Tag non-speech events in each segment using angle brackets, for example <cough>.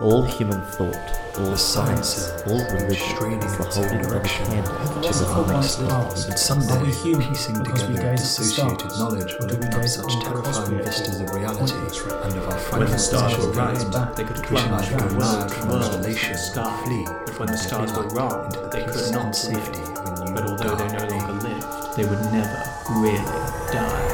All human thought, all The science, sciences all religion is the holding of a direction candle to the makes stars, and someday Are we human piecing together dissociated knowledge will open up such terrifying vistas of reality and of our When the fragmented stars social were right, mind they could plunge from emerge world from isolation flee But when the stars were wrong, into the they could not and safety live. of a new But although they no longer lived, they would never really die.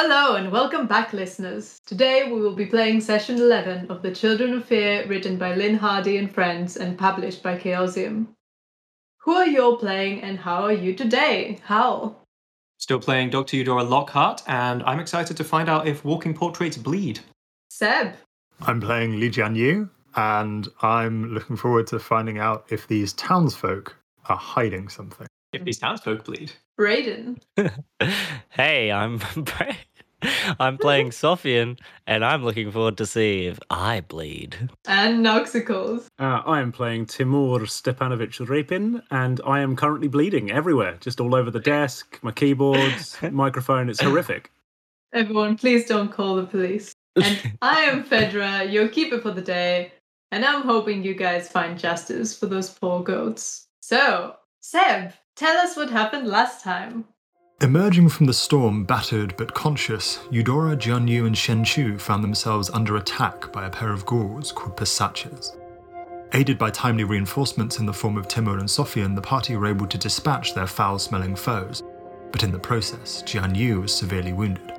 Hello and welcome back, listeners. Today we will be playing session 11 of The Children of Fear, written by Lynne Hardy and friends and published by Chaosium. Who are you all playing and how are you today? Hal? Still playing Dr. Eudora Lockhart, and I'm excited to find out if walking portraits bleed. Seb? I'm playing Li Jian Yu, and I'm looking forward to finding out if these townsfolk are hiding something. If these townsfolk bleed. Braden? <laughs> hey, I'm <laughs> I'm playing <laughs> Sophian, and I'm looking forward to see if I bleed. And Noxicals? Uh, I am playing Timur Stepanovich Repin, and I am currently bleeding everywhere, just all over the desk, my keyboards, microphone. It's horrific. Everyone, please don't call the police. And I am Fedra, your keeper for the day, and I'm hoping you guys find justice for those poor goats. So, Seb, tell us what happened last time. Emerging from the storm, battered but conscious, Eudora, Jianyu, and Shen Chu found themselves under attack by a pair of ghouls called Pisachas. Aided by timely reinforcements in the form of Timur and Sophian, the party were able to dispatch their foul smelling foes, but in the process, Jianyu was severely wounded.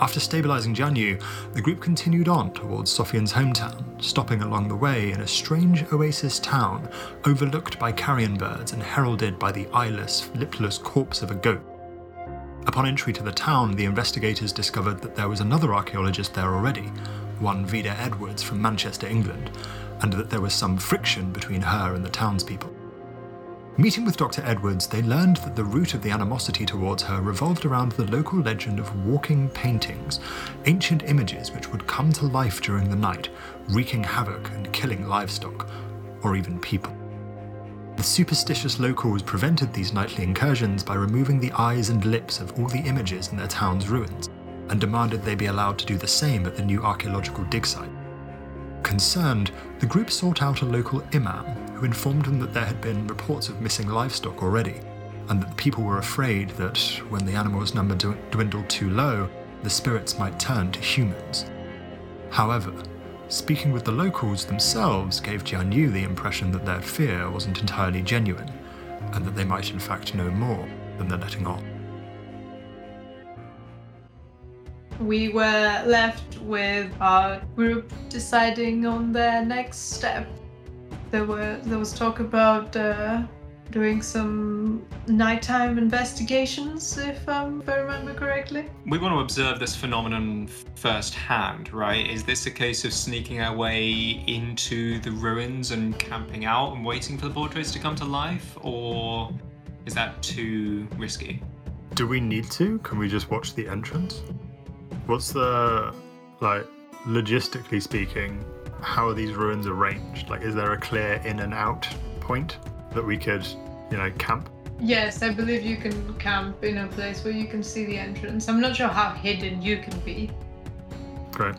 After stabilizing Jianyu, the group continued on towards Sofian's hometown, stopping along the way in a strange oasis town overlooked by carrion birds and heralded by the eyeless, lipless corpse of a goat. Upon entry to the town, the investigators discovered that there was another archaeologist there already, one Vida Edwards from Manchester, England, and that there was some friction between her and the townspeople. Meeting with Dr. Edwards, they learned that the root of the animosity towards her revolved around the local legend of walking paintings, ancient images which would come to life during the night, wreaking havoc and killing livestock, or even people. The superstitious locals prevented these nightly incursions by removing the eyes and lips of all the images in their town's ruins, and demanded they be allowed to do the same at the new archaeological dig site. Concerned, the group sought out a local imam who informed them that there had been reports of missing livestock already, and that the people were afraid that when the animals' number dw- dwindled too low, the spirits might turn to humans. However, speaking with the locals themselves gave Jian Yu the impression that their fear wasn't entirely genuine, and that they might in fact know more than they're letting on. We were left with our group deciding on their next step. There were there was talk about uh, doing some nighttime investigations, if, um, if I remember correctly. We want to observe this phenomenon firsthand, right? Is this a case of sneaking our way into the ruins and camping out and waiting for the portraits to come to life? Or is that too risky? Do we need to? Can we just watch the entrance? What's the like logistically speaking, how are these ruins arranged? Like is there a clear in and out point that we could, you know, camp? Yes, I believe you can camp in a place where you can see the entrance. I'm not sure how hidden you can be. Great.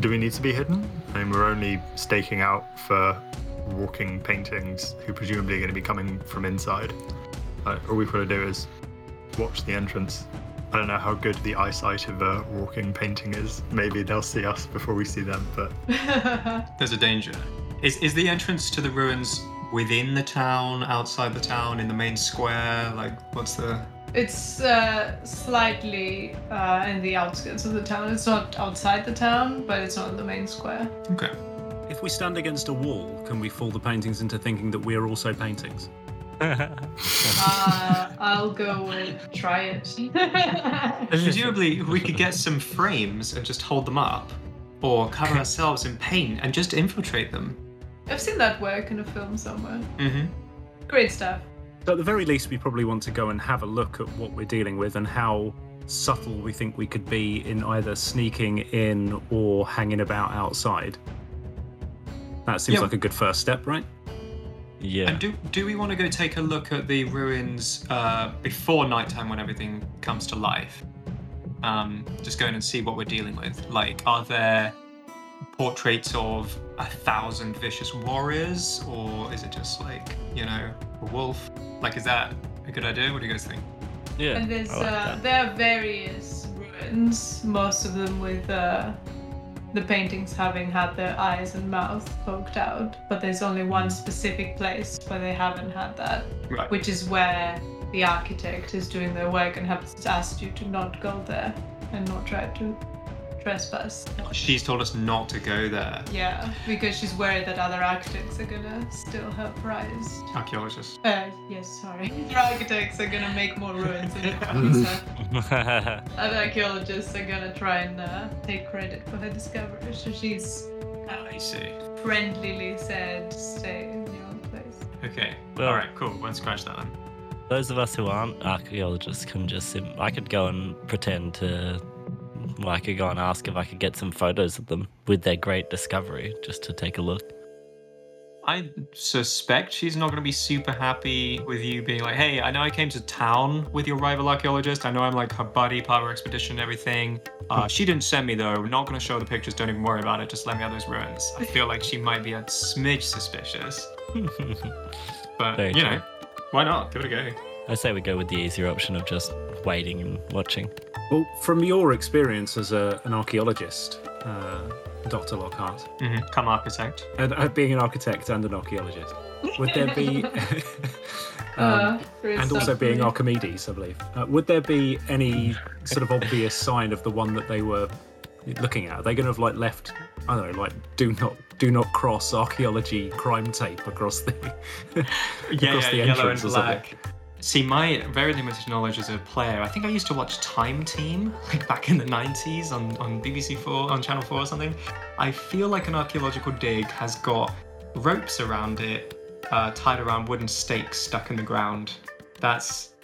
Do we need to be hidden? I mean we're only staking out for walking paintings who presumably are going to be coming from inside. Like, all we've got to do is watch the entrance. I don't know how good the eyesight of a walking painting is. Maybe they'll see us before we see them, but <laughs> There's a danger. Is, is the entrance to the ruins within the town, outside the town, in the main square? Like, what's the. It's uh, slightly uh, in the outskirts of the town. It's not outside the town, but it's not in the main square. Okay. If we stand against a wall, can we fool the paintings into thinking that we're also paintings? <laughs> Uh, I'll go and try it. <laughs> Presumably, we could get some frames and just hold them up, or cover ourselves in paint and just infiltrate them. I've seen that work in a film somewhere. Mm-hmm. Great stuff. So at the very least, we probably want to go and have a look at what we're dealing with and how subtle we think we could be in either sneaking in or hanging about outside. That seems Yeah. like a good first step, right? Yeah. And do do we want to go take a look at the ruins uh, before nighttime when everything comes to life? Um, just going and see what we're dealing with. Like, are there portraits of a thousand vicious warriors, or is it just like you know a wolf? Like, is that a good idea? What do you guys think? yeah. And there's like uh, there are various ruins, most of them with uh, the paintings having had their eyes and mouth poked out. But there's only one specific place where they haven't had that, Right. which is where the architect is doing their work and has asked you to not go there and not try to trespass. She's told us not to go there. Yeah, because she's worried that other architects are gonna steal her prize. Archaeologists. Uh, yes, sorry. Other <laughs> architects are gonna make more ruins in the. <laughs> Other archaeologists are gonna try and uh, take credit for her discovery. So she's uh, I see. friendlily said, stay in your own place. Okay. Well- All right. Cool. Won't scratch that then. Those of us who aren't archaeologists can just. Sim- I could go and pretend to. I could go and ask if I could get some photos of them with their great discovery, just to take a look. I suspect she's not going to be super happy with you being like, hey, I know I came to town with your rival archaeologist. I know I'm like her buddy, part of her expedition and everything. Uh, she didn't send me though. We're not going to show the pictures. Don't even worry about it. Just let me have those ruins. I feel like she might be a smidge suspicious. <laughs> But, Very you know, why not? Give it a go. I say we go with the easier option of just waiting and watching. Well, from your experience as a, an archaeologist, uh, Dr. Lockhart, hmm Come architect. and uh, being an architect and an archaeologist, would there be, <laughs> Uh, um, for and also being. Archimedes, I believe, uh, would there be any sort of obvious sign of the one that they were looking at? Are they going to have like left, I don't know, like do not do not cross archaeology crime tape across the <laughs> Yeah, across yeah, the yellow and entrance or something? black. See, my very limited knowledge as a player, I think I used to watch Time Team, like back in the 90s on, on BBC 4, on Channel 4 or something. I feel like an archaeological dig has got ropes around it, uh, tied around wooden stakes stuck in the ground. That's,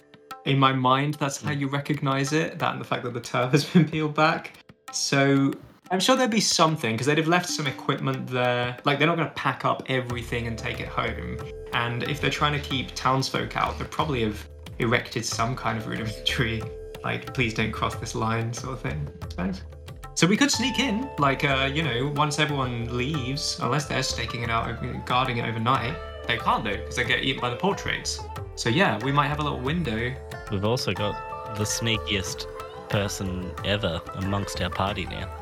in my mind, that's how you recognize it, that and the fact that the turf has been <laughs> peeled back. So I'm sure there'd be something because they'd have left some equipment there. Like they're not going to pack up everything and take it home. And if they're trying to keep townsfolk out, they'd probably have erected some kind of rudimentary, like please don't cross this line sort of thing. So we could sneak in, like uh, you know, once everyone leaves, unless they're staking it out, guarding it overnight. They can't do because they get eaten by the portraits. So yeah, we might have a little window. We've also got the sneakiest person ever amongst our party now.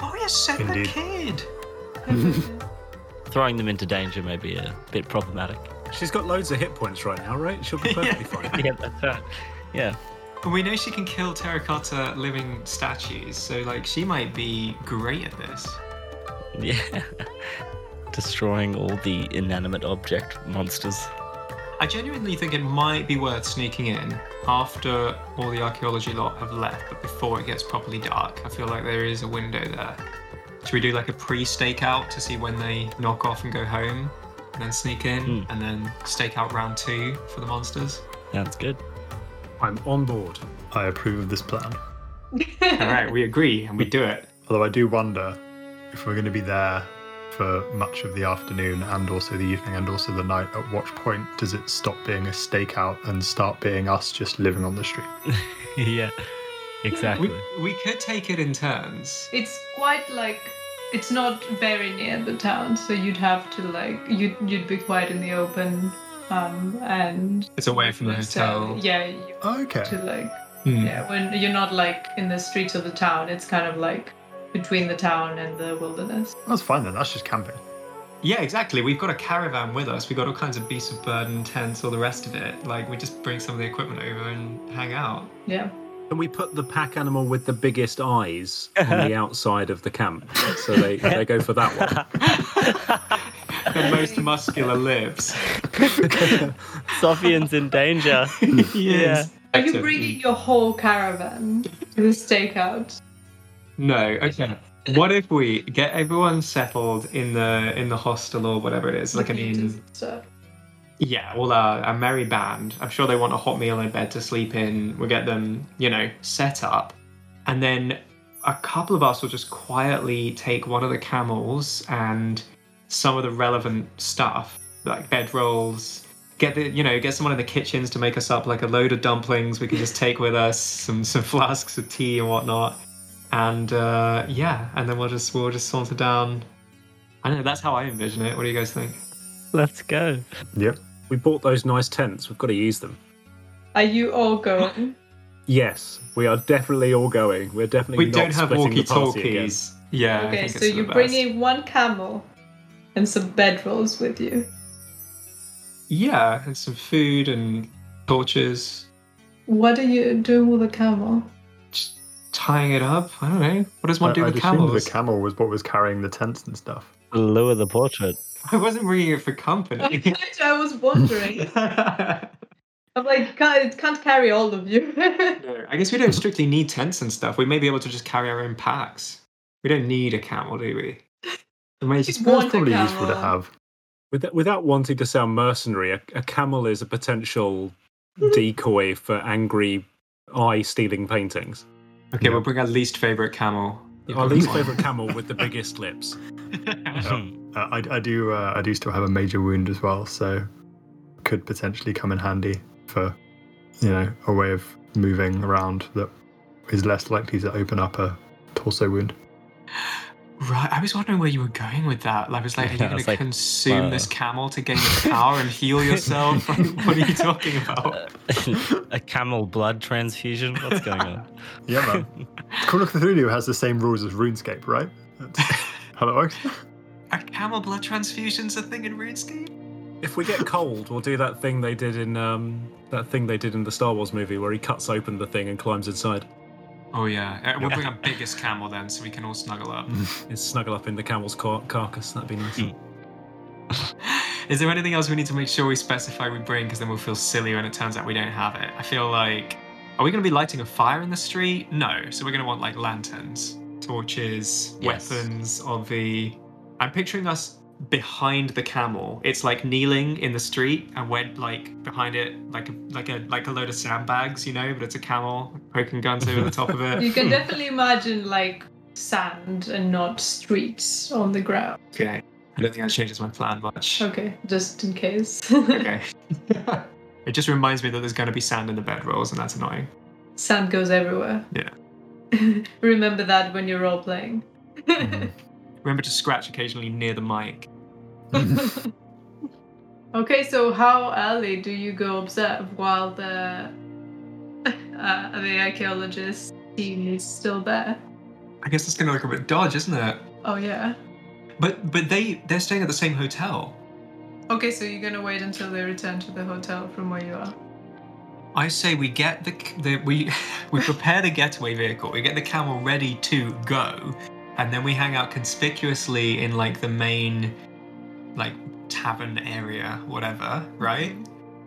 Oh yeah, save the Indeed. kid. <laughs> Throwing them into danger may be a bit problematic. She's got loads of hit points right now, right? She'll be <laughs> perfectly fine. <laughs> yeah, that's right. Yeah. But we know she can kill terracotta living statues, so like she might be great at this. Yeah. Destroying all the inanimate object monsters. I genuinely think it might be worth sneaking in after all the archaeology lot have left, but before it gets properly dark. I feel like there is a window there. Should we do like a pre-stake out to see when they knock off and go home, and then sneak in, hmm. and then stake out round two for the monsters? Sounds good. I'm on board. I approve of this plan. <laughs> All right, we agree and we do it. Although I do wonder if we're going to be there for much of the afternoon and also the evening and also the night, at what point does it stop being a stakeout and start being us just living on the street? <laughs> yeah. Exactly. We, we could take it in turns. It's quite like it's not very near the town, so you'd have to like you'd you'd be quite in the open, um, and It's away from the so, hotel. yeah, Okay. to like Hmm. yeah when you're not like in the streets of the town. It's kind of like between the town and the wilderness. That's fine then. That's just camping. Yeah, exactly. We've got a caravan with us. We've got all kinds of beasts of burden, tents, all the rest of it. Like, we just bring some of the equipment over and hang out. Yeah. And we put the pack animal with the biggest eyes on the <laughs> outside of the camp? So they, they go for that one. <laughs> The most muscular lips. <laughs> Sophian's in danger. yes. Are you bringing your whole caravan to the stakeout? No. Okay. What if we get everyone settled in the in the hostel or whatever it is, like an inn? Stuff. Yeah, all our, uh, a merry band. I'm sure they want a hot meal and a bed to sleep in. We'll get them, you know, set up. And then a couple of us will just quietly take one of the camels and some of the relevant stuff, like bedrolls. Get the, you know, get someone in the kitchens to make us up like a load of dumplings. We can just take with us <laughs> some some flasks of tea and whatnot. And uh, yeah, and then we'll just we'll just saunter down. I know. That's how I envision it. What do you guys think? Let's go. Yep. We bought those nice tents. We've got to use them. Are you all going? <gasps> Yes, we are definitely all going. We're definitely We not don't have splitting the walkie party again. talkies. Yeah. I okay, think so it's you're the best. bringing one camel and some bedrolls with you. Yeah, and some food and torches. What are you doing with the camel? Just tying it up. I don't know. What does one I, do I'd with assumed camels? the camel was what was carrying the tents and stuff. Lure the portrait. I wasn't bringing it for company. <laughs> I was wondering. <laughs> I'm like, can't, it can't carry all of you. <laughs> No, I guess we don't strictly need tents and stuff. We may be able to just carry our own packs. We don't need a camel, do we? We may just Want probably useful to have. Without, without wanting to sound mercenary, a, a camel is a potential decoy for angry eye stealing paintings. Okay, we'll bring our least favorite camel. Our least favourite camel <laughs> with the biggest lips. <laughs> Uh, I, I do. Uh, I do still have a major wound as well, so could potentially come in handy for, you know, a way of moving around that is less likely to open up a torso wound. <laughs> Right, I was wondering where you were going with that. Like, I was like, are you Yeah, going to like, consume uh, this camel to gain the power and heal yourself? <laughs> what are you talking about? <laughs> a camel blood transfusion? What's going on? <laughs> Yeah, man. Call of Cthulhu has the same rules as RuneScape, right? That's how that works. Are camel blood transfusions a thing in RuneScape? If we get cold, we'll do that thing they did in um, that thing they did in the Star Wars movie where he cuts open the thing and climbs inside. Oh yeah, uh, we'll bring our biggest camel then, so we can all snuggle up. <laughs> Is snuggle up in the camel's car- carcass. That'd be nice. <laughs> Is there anything else we need to make sure we specify we bring? Because then we'll feel silly when it turns out we don't have it. I feel like, are we going to be lighting a fire in the street? No. So we're going to want like lanterns, torches, Yes. weapons of the. I'm picturing us behind the camel. It's like kneeling in the street, and we're like behind it, like a like a like a load of sandbags, you know. But it's a camel poking guns over the top of it. <laughs> you can definitely imagine like sand and not streets on the ground. Okay. I don't think that changes my plan much. Okay, just in case. Okay. <laughs> <laughs> it just reminds me that there's going to be sand in the bedrolls, and that's annoying. sand goes everywhere. Yeah. Remember that when you're role playing. Mm-hmm. Remember to scratch occasionally near the mic. <laughs> okay, so how early do you go observe while the <laughs> uh, the archaeologist team is still there? I guess it's going to look a bit dodge, isn't it? Oh yeah. But but they they're staying at the same hotel. Okay, so you're gonna wait until they return to the hotel from where you are. I say we get the, the we <laughs> we prepare the getaway vehicle. We get the camel ready to go, and then we hang out conspicuously in like the main, like tavern area, whatever, right?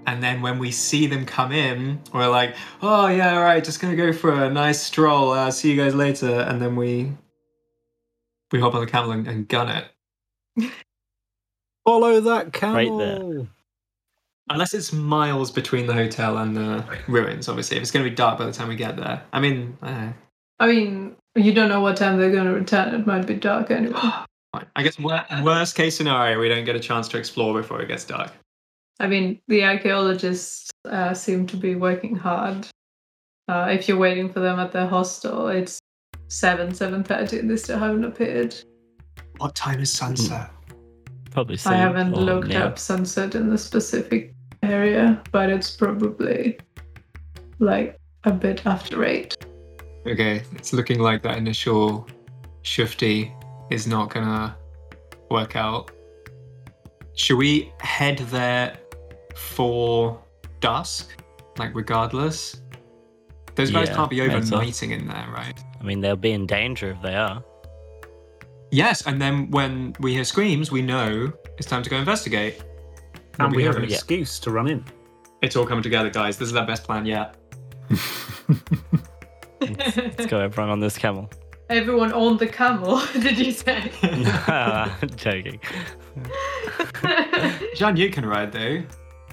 And then when we see them come in, we're like, "Oh yeah, all right, just gonna go for a nice stroll. Uh, see you guys later." And then we we hop on the camel and, and gun it. <laughs> Follow that camel. Right there. Unless it's miles between the hotel and the ruins, obviously. If it's going to be dark by the time we get there. I mean, I don't know. I mean, you don't know what time they're gonna return. It might be dark anyway. <gasps> I guess wor- worst case scenario, we don't get a chance to explore before it gets dark. I mean, the archaeologists uh, seem to be working hard. Uh, if you're waiting for them at the hostel, it's seven, seven thirty, and they still haven't appeared. What time is sunset? Probably I haven't or looked now. up sunset in the specific area, but it's probably like a bit after eight. Okay, it's looking like that initial shifty is not gonna work out. Should we head there for dusk? Like, regardless? Those guys Yeah, can't be overnighting in there, right? I mean, they'll be in danger if they are. Yes, and then when we hear screams, we know it's time to go investigate. And When we have an it. excuse to run in. It's all coming together, guys. This is our best plan yet. <laughs> Let's go, everyone, on this camel. Everyone on the camel, <laughs> did you say? No, <laughs> Joking. <laughs> Jian Yu can ride though.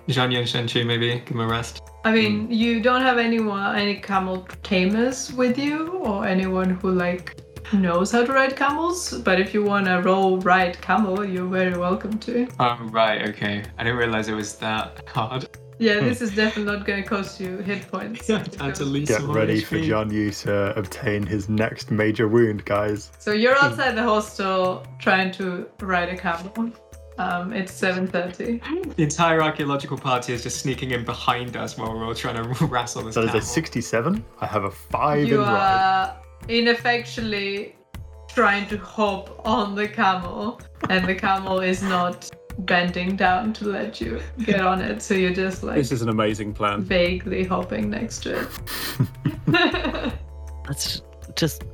Jian Yu and Shen Chu maybe give him a rest. I mean, you don't have anyone, any camel tamers with you, or anyone who like knows how to ride camels. But if you want to roll ride camel, you're very welcome to. Oh right, okay. I didn't realize it was that hard. Yeah, this is definitely not going to cost you hit points. <laughs> Time to lose Get some ready for HP. Jian Yu to obtain his next major wound, guys. So you're outside the hostel trying to ride a camel. Um, it's 7:30. The entire archaeological party is just sneaking in behind us while we're all trying to <laughs> wrestle this So there's a 67. I have a 5 You in ride. are ineffectually trying to hop on the camel, and the camel is not bending down to let you get on it. So you're just like This is an amazing plan. vaguely hopping next to it. <laughs> <laughs> Let's just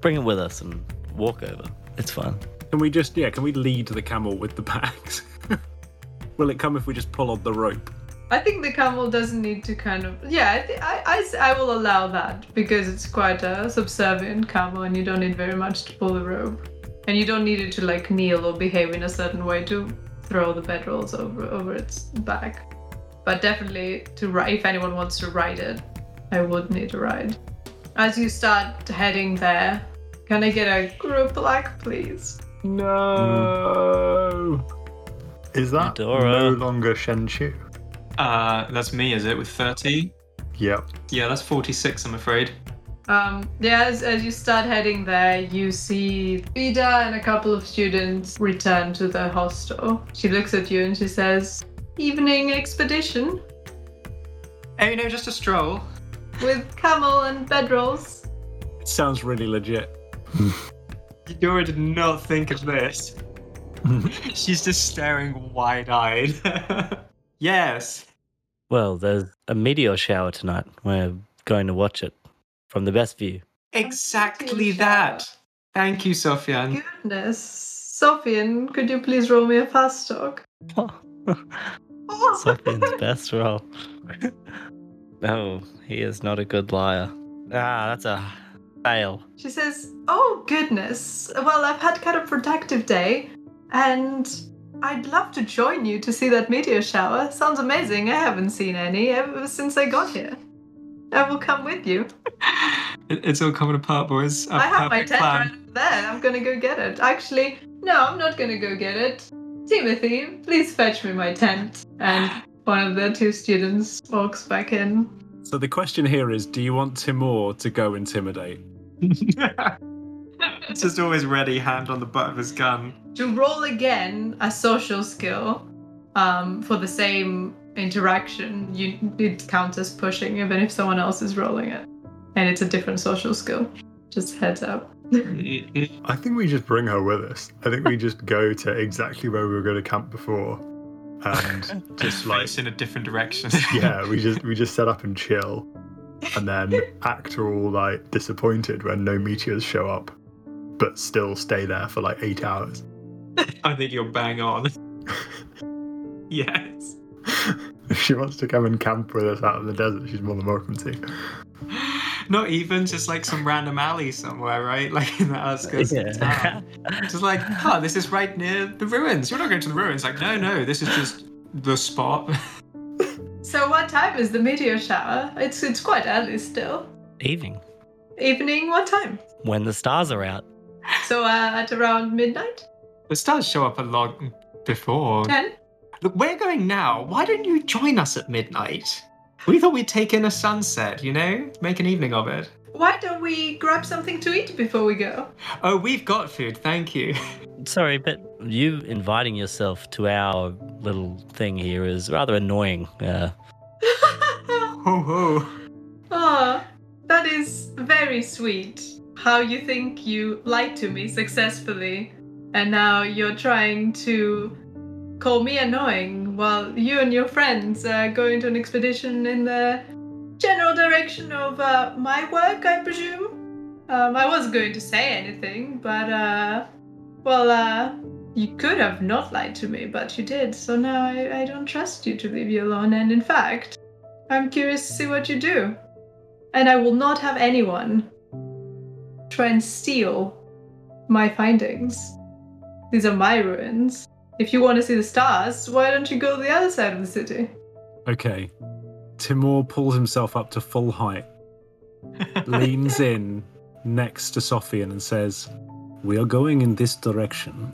bring it with us and walk over. It's fine. Can we just, yeah, can we lead the camel with the bags? <laughs> Will it come if we just pull on the rope? I think the camel doesn't need to kind of yeah. I, thi- I, I s- I will allow that because it's quite a subservient camel, and you don't need very much to pull the rope, and you don't need it to like kneel or behave in a certain way to throw the bedrolls over over its back. But definitely to ride, if anyone wants to ride it, I would need a ride. As you start heading there, can I get a group like, please? No. Is that Medora. no longer Shen Chu? Uh, that's me, is it? With 30? Yep. Yeah, that's 46, I'm afraid. Um, yeah, as, as you start heading there, you see Vida and a couple of students return to the hostel. She looks at you and she says, Evening expedition Hey, no, just a stroll. with camel and bedrolls. It sounds really legit. <laughs> Eudora did not think of this. <laughs> She's just staring wide-eyed. <laughs> yes. Well, there's a meteor shower tonight. We're going to watch it from the best view. Exactly that. Thank you, Sofian. Goodness. Sophian, could you please roll me a fast talk? <laughs> Sofian's best roll. no, <laughs> he is not a good liar. Ah, that's a fail. She says, Oh, goodness. Well, I've had kind of productive day, and I'd love to join you to see that meteor shower. Sounds amazing. I haven't seen any ever since I got here. I will come with you. It- It's all coming apart, boys. Our I have my tent plan. right over there. I'm gonna go get it. Actually, no, I'm not gonna go get it. Timothy, please fetch me my tent. And one of the two students walks back in. So the question here is do you want Timur to go intimidate? It's <laughs> just always ready, hand on the butt of his gun. To roll again a social skill um, for the same interaction, you it counts as pushing even if someone else is rolling it. And it's a different social skill. Just heads up. <laughs> I think we just bring her with us. I think we just go to exactly where we were going to camp before, and <laughs> just like Face in a different direction. <laughs> yeah, we just we just set up and chill, and then act all like disappointed when no meteors show up, but still stay there for like eight hours. I think you're bang on. yes. If she wants to come and camp with us out in the desert, she's more than welcome to. Not even just like some random alley somewhere, right? <laughs> Like in the outskirts of Yeah. town. Just like, huh, this is right near the ruins. You're not going to the ruins. Like, no, no, this is just the spot. <laughs> So what time is the meteor shower? It's it's quite early still. Evening, Evening, what time? when the stars are out. So uh, at around midnight? the stars show up a lot before. Ten? Look, we're going now. Why don't you join us at midnight? We thought we'd take in a sunset, you know? Make an evening of it. Why don't we grab something to eat before we go? Oh, we've got food, thank you. <laughs> Sorry, but you inviting yourself to our little thing here is rather annoying. Uh, <laughs> Ho ho. Ah, that is very sweet. How you think you lied to me successfully, and now you're trying to call me annoying while you and your friends uh, go into an expedition in the general direction of uh, my work, I presume. Um, I wasn't going to say anything, but uh, well, uh, you could have not lied to me, but you did. So now I, I don't trust you to leave you alone. And in fact, I'm curious to see what you do. And I will not have anyone try and steal my findings. These are my ruins. If you want to see the stars, why don't you go to the other side of the city? Okay. Timur pulls himself up to full height, <laughs> leans in next to Sophian, and says, We are going in this direction,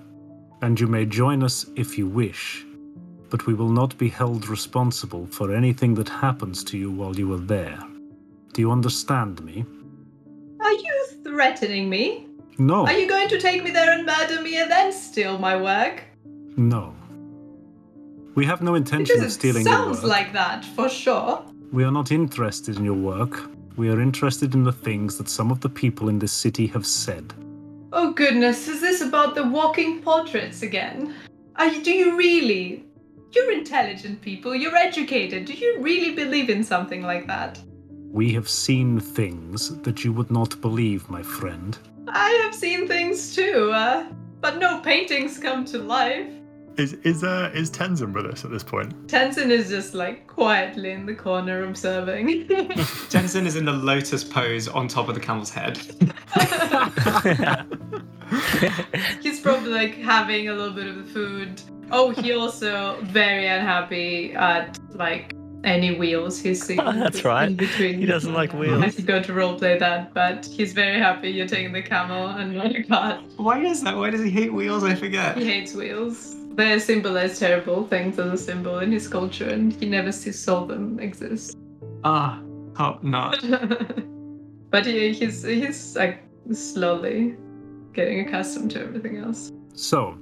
and you may join us if you wish, but we will not be held responsible for anything that happens to you while you are there. Do you understand me? Are you threatening me? No. Are you going to take me there and murder me and then steal my work? No. We have no intention of stealing your work. sounds like that, for sure. We are not interested in your work. We are interested in the things that some of the people in this city have said. Oh goodness, is this about the walking portraits again? Are you, do you really? You're intelligent people, you're educated. Do you really believe in something like that? We have seen things that you would not believe, my friend. I have seen things too, uh, but no paintings come to life. Is is uh is Tenzin with us at this point? Tenzin is just like quietly in the corner observing. <laughs> Tenzin is in the lotus pose on top of the camel's head. <laughs> He's probably like having a little bit of the food. Oh, he also very unhappy at like any wheels he's seeing. <laughs> Oh, that's right. In between. He doesn't like wheels. I wheels. could go to roleplay that, but he's very happy you're taking the camel and not a cart. Why is that? Why does he hate wheels? I forget. He hates wheels. They symbolize terrible things as a symbol in his culture, and he never sees saw them exist. Ah, top not. <laughs> but he, he's he's like slowly getting accustomed to everything else. So,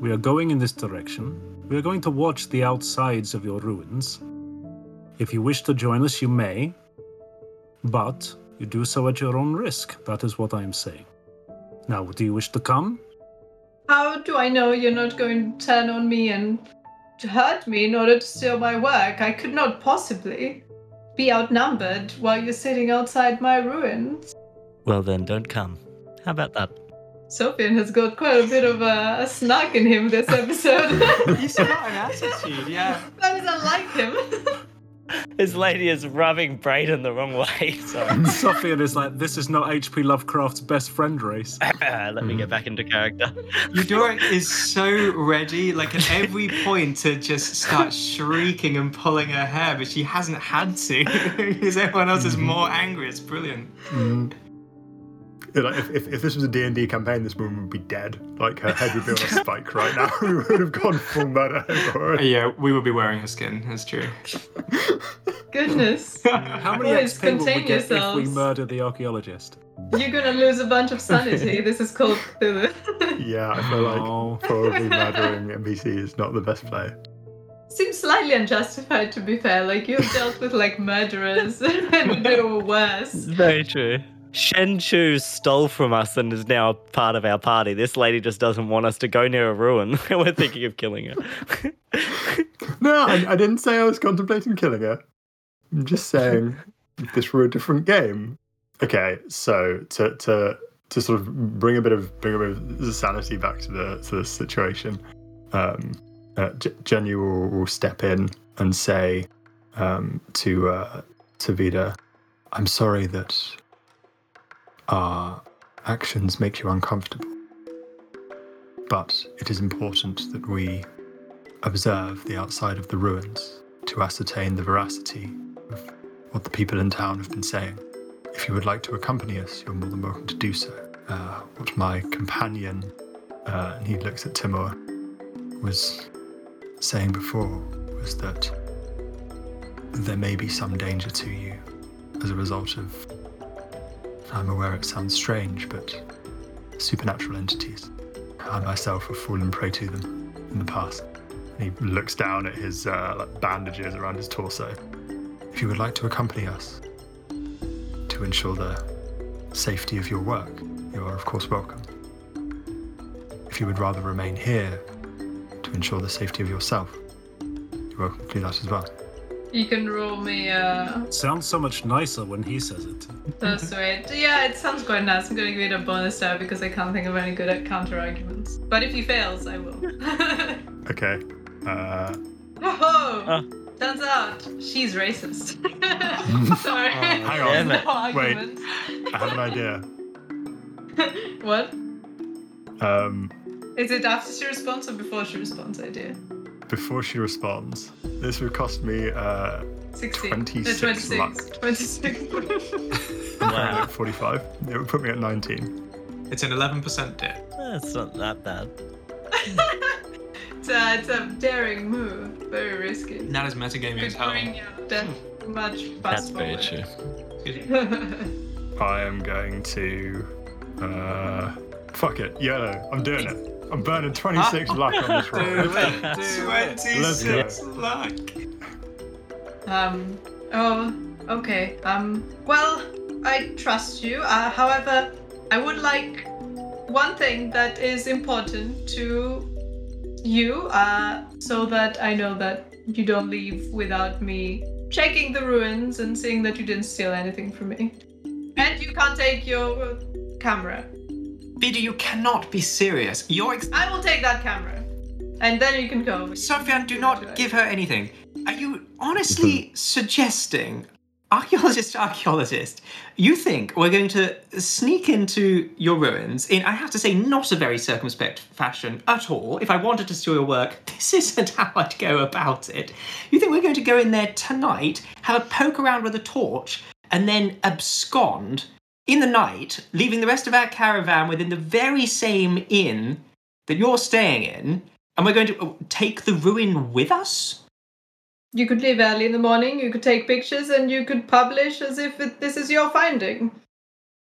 we are going in this direction. We are going to watch the outsides of your ruins. If you wish to join us, you may, but you do so at your own risk. That is what I am saying. Now, do you wish to come? How do I know you're not going to turn on me and to hurt me in order to steal my work? I could not possibly be outnumbered while you're sitting outside my ruins. Well, then, don't come. How about that? Sofian has got quite a bit of a, a snark in him this episode. <laughs> He's <laughs> got an attitude, yeah. that is unlike him. <laughs> This lady is rubbing Brayden the wrong way. Sorry. <laughs> Sophian is like, this is not H.P. Lovecraft's best friend race. <laughs> Let me get back into character. Eudora <laughs> is so ready, like at every point, to just start shrieking and pulling her hair, but she hasn't had to because everyone else is more angry. It's brilliant. Mm. Yeah, like, if, if, if this was a D&D campaign, this woman would be dead. Like, her head would be on a spike right now. <laughs> we would have gone full murder <laughs> for her. Yeah, we would be wearing her skin. That's true. Goodness. <laughs> How many Boys, XP will we contain get if we yourselves. murder the archaeologist? You're gonna lose a bunch of sanity. this is called Cthulhu. Yeah, I feel like Oh. probably murdering NPC is not the best play. Seems slightly unjustified to be fair. Like you've dealt with like murderers and they were worse. Very true. Shen Chu stole from us and is now part of our party. This lady just doesn't want us to go near a ruin. <laughs> We're thinking of killing her. <laughs> No, I, I didn't say I was contemplating killing her. I'm just saying, if <laughs> this were a different game. Okay, so to to to sort of bring a bit of bring a bit of sanity back to the to the situation, um, uh, J- Jenny will, will step in and say um, to uh, to Vida, "I'm sorry that our actions make you uncomfortable, but it is important that we." observe the outside of the ruins to ascertain the veracity of what the people in town have been saying. If you would like to accompany us, you're more than welcome to do so. Uh, what my companion, uh, and he looks at Timur, was saying before was that there may be some danger to you as a result of. I'm aware it sounds strange, but supernatural entities. I myself have fallen prey to them in the past. He looks down at his uh, like bandages around his torso. If you would like to accompany us to ensure the safety of your work, you are of course welcome. If you would rather remain here to ensure the safety of yourself. You're welcome to do that as well. You can roll me uh Sounds so much nicer when he says it. persuade. Yeah, it sounds quite nice. I'm gonna give it a bonus die because I can't think of any good counter arguments. But if he fails, I will. <laughs> Okay. Uh, oh, Ah. turns out she's racist. <laughs> <laughs> Sorry. hang on. No Wait. I have an idea. what? Um, Is it after she responds or before she responds, idea? Before she responds, this would cost me uh, 16. 26 Uh, 26. luck. 26. <laughs> <laughs> Wow. 45. It would put me at 19. It's an 11% dip. That's not that bad. <laughs> it's, a, it's a daring move. Very risky. That is metagaming Could as hell. bring your death much That's faster. very true. I am going to. Uh, fuck it. YOLO. I'm doing it. I'm burning 26 luck on this <laughs> roll. Let's go. 26 luck. Um. Oh. Okay. Um. Well, I trust you. Uh, however, I would like one thing that is important to you, uh, so that I know that you don't leave without me checking the ruins and seeing that you didn't steal anything from me. And you can't take your camera. Vida, you cannot be serious. You're ex- I will take that camera, and then you can go. Sofian, do not give her anything. Are you honestly suggesting, archaeologist, archaeologist, you think we're going to sneak into your ruins in, I have to say, not a very circumspect fashion at all? If I wanted to steal your work, <laughs> this isn't how I'd go about it. You think we're going to go in there tonight, have a poke around with a torch, and then abscond in the night, leaving the rest of our caravan within the very same inn that you're staying in, and we're going to uh, take the ruin with us? You could leave early in the morning, you could take pictures, and you could publish as if it, this is your finding.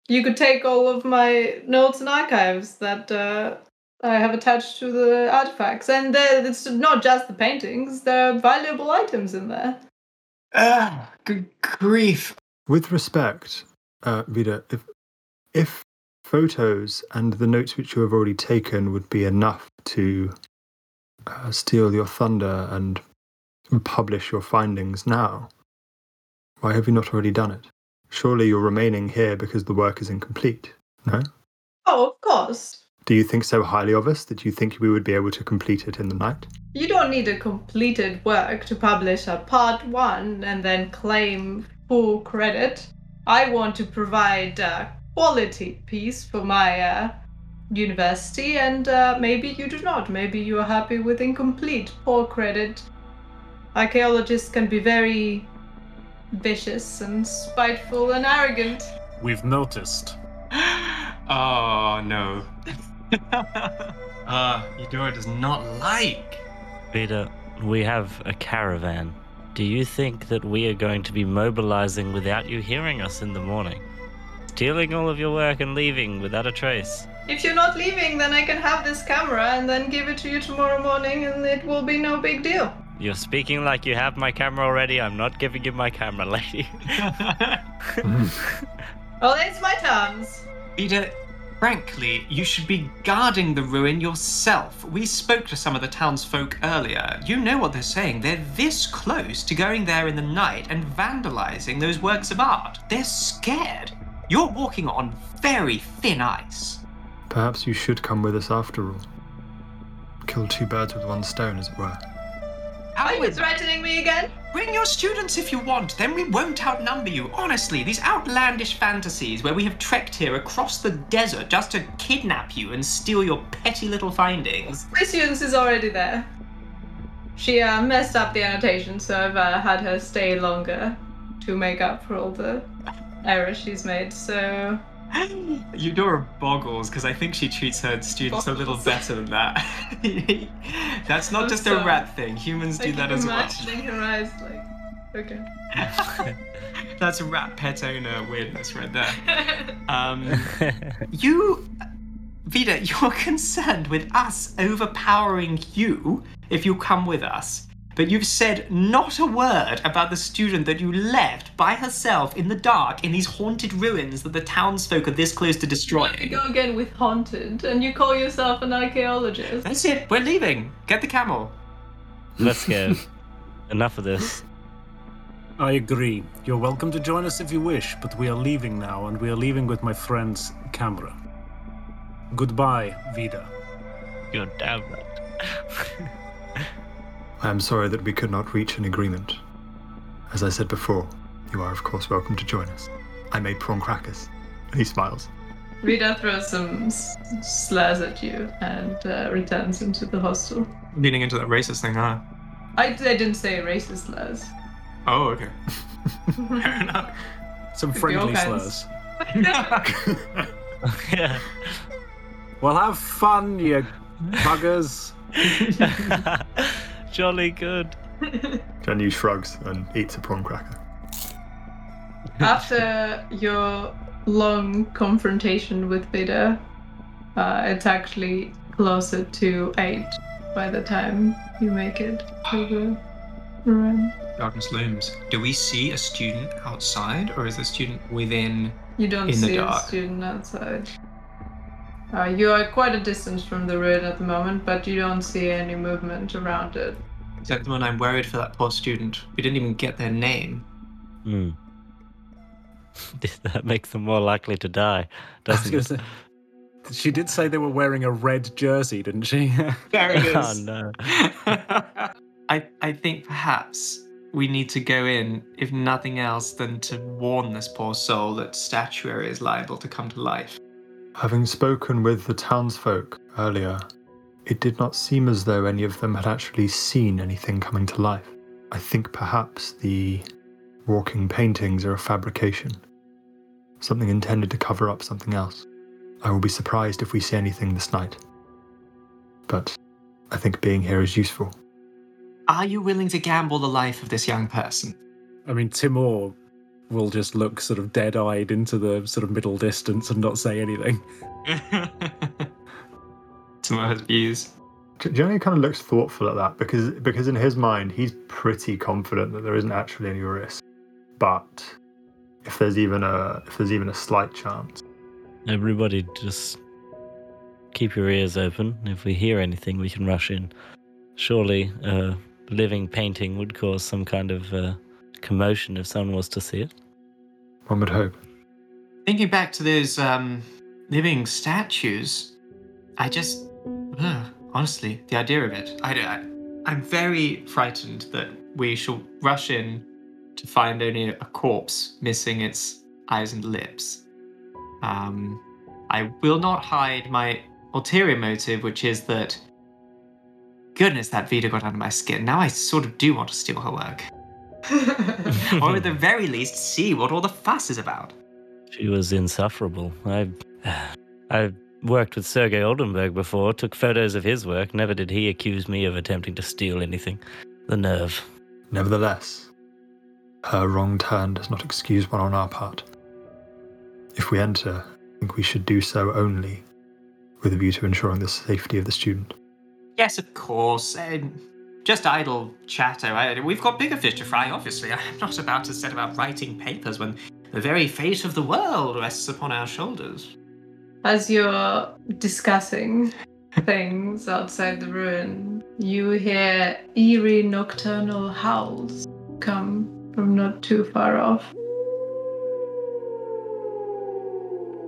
You could take all of my notes and archives that uh, I have attached to the artifacts, and there, it's not just the paintings, there are valuable items in there. Ah, good grief. With respect, uh, Vida, if, if photos and the notes which you have already taken would be enough to uh, steal your thunder and publish your findings now, why have you not already done it? Surely you're remaining here because the work is incomplete, no? Oh, of course. Do you think so highly of us that you think we would be able to complete it in the night? You don't need a completed work to publish a part one and then claim full credit. I want to provide a quality piece for my uh, university, and uh, maybe you do not. Maybe you are happy with incomplete, poor credit. Archaeologists can be very vicious and spiteful and arrogant. We've noticed. <gasps> oh, no. <laughs> uh, Eudora does not like. Peter, we have a caravan. Do you think that we are going to be mobilizing without you hearing us in the morning? Stealing all of your work and leaving without a trace? If you're not leaving, then I can have this camera and then give it to you tomorrow morning, and it will be no big deal. You're speaking like you have my camera already. I'm not giving you my camera, <laughs> lady. <laughs> <laughs> Well, it's my terms. Vida, frankly, you should be guarding the ruin yourself. We spoke to some of the townsfolk earlier. You know what they're saying. They're this close to going there in the night and vandalizing those works of art. They're scared. You're walking on very thin ice. Perhaps you should come with us after all. Kill two birds with one stone, as it were. Are you threatening me again? Bring your students if you want, then we won't outnumber you. Honestly, these outlandish fantasies where we have trekked here across the desert just to kidnap you and steal your petty little findings. My students is already there. She uh, messed up the annotation, so I've uh, had her stay longer to make up for all the errors she's made. So Eudora boggles because I think she treats her students a little better than that. <laughs> That's not I'm just a rat thing. Humans I do that as well. imagining her eyes like, okay. <laughs> That's rat pet owner weirdness right there. <laughs> Um, you, Vida, you're concerned with us overpowering you if you come with us. But you've said not a word about the student that you left by herself in the dark in these haunted ruins that the townsfolk are this close to destroying. You go again with haunted, and you call yourself an archaeologist. That's it. We're leaving. Get the camel. Let's go. <laughs> Enough of this. I agree. You're welcome to join us if you wish, but we are leaving now, and we are leaving with my friend's camera. Goodbye, Vida. God damn it. <laughs> I am sorry that we could not reach an agreement. As I said before, you are of course welcome to join us. I made prawn crackers. And he smiles. Rita throws some s- slurs at you and uh, returns into the hostel. Leaning into that racist thing, huh? I, I didn't say racist slurs. Oh, okay. <laughs> Fair enough. Some Could friendly kinds. slurs. <laughs> yeah. Well, have fun, you buggers. <laughs> Jolly good. <laughs> Jian Yu shrugs and eats a prawn cracker. After your long confrontation with Vida, uh, it's actually closer to eight by the time you make it to the ruin. Darkness looms. Do we see a student outside, or is the student within? You don't In the see a student outside. Uh, you are quite a distance from the ruin at the moment, but you don't see any movement around it. Gentlemen, I'm worried for that poor student. We didn't even get their name. Hmm. <laughs> that makes them more likely to die, doesn't it? say, she did say they were wearing a red jersey, didn't she? <laughs> There it <laughs> Oh no. I, I think perhaps we need to go in, if nothing else, than to warn this poor soul that statuary is liable to come to life. Having spoken with the townsfolk earlier, it did not seem as though any of them had actually seen anything coming to life. I think perhaps the walking paintings are a fabrication, something intended to cover up something else. I will be surprised if we see anything this night. But I think being here is useful. Are you willing to gamble the life of this young person? I mean, Timur will just look sort of dead eyed into the sort of middle distance and not say anything. <laughs> Timur has views. Johnny kind of looks thoughtful at that because because in his mind he's pretty confident that there isn't actually any risk. But if there's even a if there's even a slight chance, Everybody just keep your ears open. If we hear anything, we can rush in. Surely a living painting would cause some kind of uh, commotion if someone was to see it. one would hope. Thinking back to those um, living statues, I just, ugh, honestly, the idea of it, I, I, I'm very frightened that we shall rush in to find only a corpse missing its eyes and lips. Um, I will not hide my ulterior motive, which is that, goodness, that Vida got under my skin. Now I sort of do want to steal her work. Or at the very least, see what all the fuss is about. She was insufferable. I, I worked with Sergei Oldenburg before, took photos of his work. Never did he accuse me of attempting to steal anything. The nerve. Nevertheless, her wrong turn does not excuse one on our part. If we enter, I think we should do so only with a view to ensuring the safety of the student. Yes, of course. Um, just idle chatter. I, we've got bigger fish to fry, obviously. <laughs> I'm not about to set about writing papers when the very fate of the world rests upon our shoulders. As you're discussing things outside the ruin, you hear eerie nocturnal howls come from not too far off.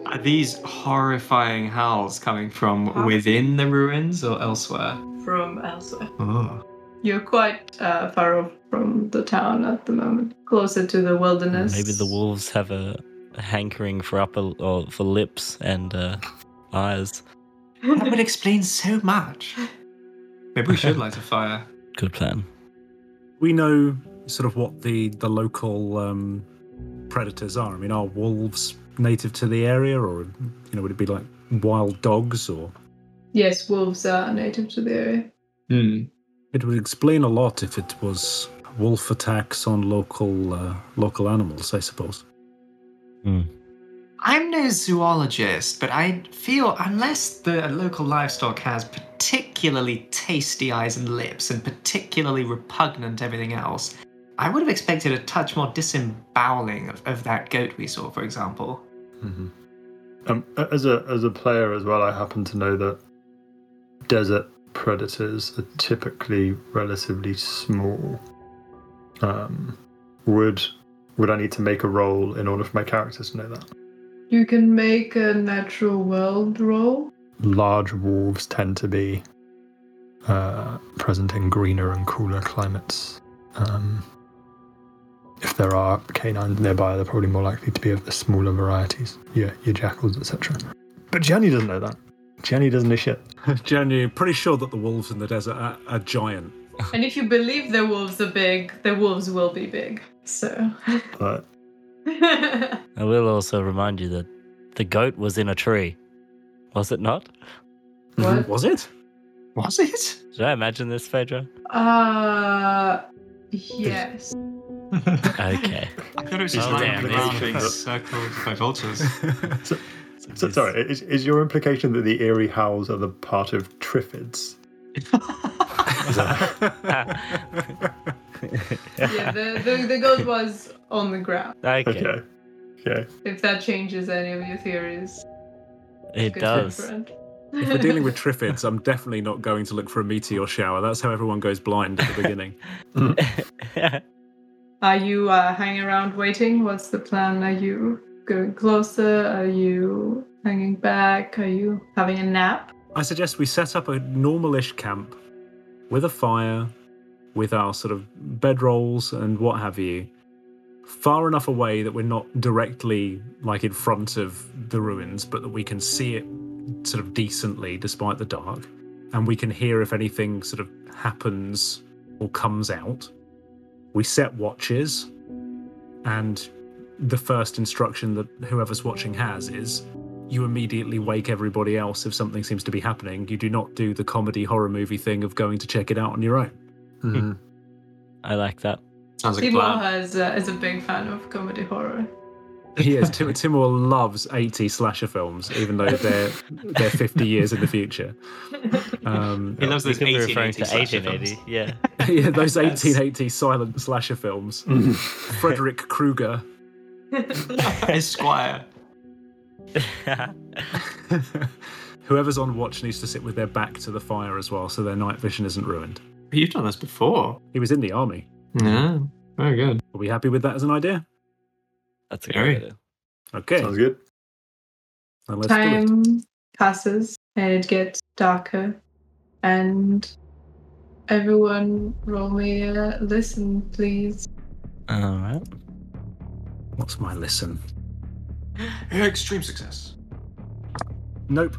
Are these horrifying howls coming from within the ruins or elsewhere? From elsewhere. Oh. You're quite uh, far off from the town at the moment, closer to the wilderness. Maybe the wolves have a hankering for upper or for lips and uh, eyes. That would explain so much. Maybe we should light a fire. Good plan. We know sort of what the the local um, predators are. I mean, are wolves native to the area, or you know, would it be like wild dogs? Or Yes, wolves are native to the area. Hmm. It would explain a lot if it was wolf attacks on local uh, local animals. I suppose. Hmm. I'm no zoologist, but I feel unless the local livestock has particularly tasty eyes and lips and particularly repugnant everything else, I would have expected a touch more disemboweling of, of that goat we saw, for example. Mhm. Um, as a as a player as well, I happen to know that desert predators are typically relatively small. Um, would would I need to make a roll in order for my characters to know that? You can make a natural world roll. Large wolves tend to be uh, present in greener and cooler climates. Um, if there are canines nearby, they're probably more likely to be of the smaller varieties, your, your jackals, etc. But Gianni doesn't know that. Gianni doesn't know shit. <laughs> Genuinely, pretty sure that the wolves in the desert are, are giant. <laughs> And if you believe the wolves are big, the wolves will be big. So. <laughs> But I will also remind you that the goat was in a tree, was it not? what? Was it? Was it? Did I imagine this, Phaedra? Uh, yes. Okay. I thought it was Oh, just lying on the damn, ground being circled by vultures. so, sorry, is, is your implication that the eerie howls are the part of Triffids? <laughs> Yeah, the, the, the goat was on the ground. okay. okay. Okay. If that changes any of your theories, It does. If we're dealing with <laughs> triffids, I'm definitely not going to look for a meteor shower. That's how everyone goes blind at the beginning. <laughs> Are you uh, hanging around waiting? What's the plan? Are you going closer? Are you hanging back? Are you having a nap? I suggest we set up a normal-ish camp with a fire, with our sort of bedrolls and what have you, far enough away that we're not directly like in front of the ruins, but that we can see it sort of decently despite the dark, and we can hear if anything sort of happens or comes out. We set watches, and the first instruction that whoever's watching has is you immediately wake everybody else if something seems to be happening. You do not do the comedy horror movie thing of going to check it out on your own. Mhm. I like that. Sounds like Timur plan. has, uh, is a big fan of comedy horror. <laughs> He is. Tim- Timur loves 80 slasher films, even though they're they're 50 years in the future. Um, He loves those could be referring 1880 to slasher 1880. films. Yeah. <laughs> yeah, those 1880 silent slasher films. Frederick Krueger. <laughs> Esquire. <laughs> Whoever's on watch needs to sit with their back to the fire as well, so their night vision isn't ruined. You've done this before. He was in the army. Yeah, very good. Are we happy with that as an idea? That's a great idea. Okay, Sounds good. then let's do it. Time passes and it gets darker, and everyone roll me a listen, please. All right. What's my listen? Extreme success. Nope.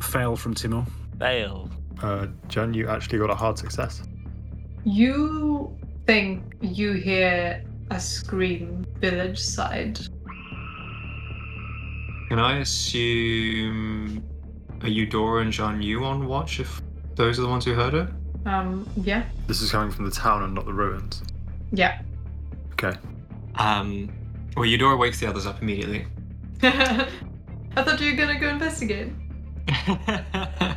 Fail from Timur. Fail. Uh, Jen, you actually got a hard success. You think you hear a scream village side. Can I assume are Eudora and Jian Yu on watch if those are the ones who heard it? Um, yeah, This is coming from the town and not the ruins. yeah. Okay. Um, well, Eudora wakes the others up immediately. <laughs> I thought you were gonna go investigate. <laughs>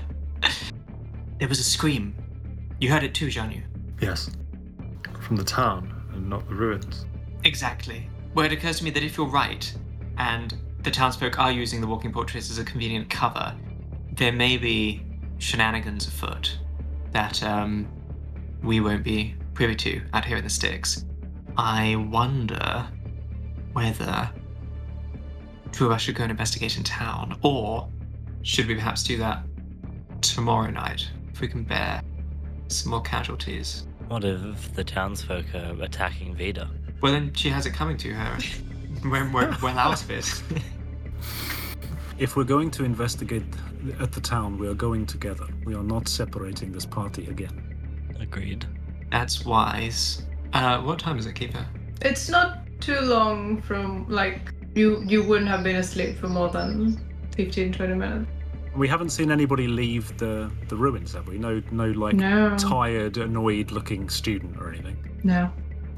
There was a scream. You heard it too, Jian Yu. Yes. From the town and not the ruins. Exactly. Well, it occurs to me that if you're right, and the townsfolk are using the walking portraits as a convenient cover, there may be shenanigans afoot that um, we won't be privy to out here in the sticks. I wonder whether two of us should go and investigate in town, or should we perhaps do that tomorrow night if we can bear some more casualties. What if the townsfolk are attacking Vida? Well, then she has it coming to her. we're, we're well out of it. If we're going to investigate at the town, we are going together. We are not separating this party again. Agreed. That's wise. Uh, what time is it, Keeper? It's not too long from like you you wouldn't have been asleep for more than 15 20 minutes. We haven't seen anybody leave the, the ruins, have we? No, no, like No. tired, annoyed-looking student or anything. No.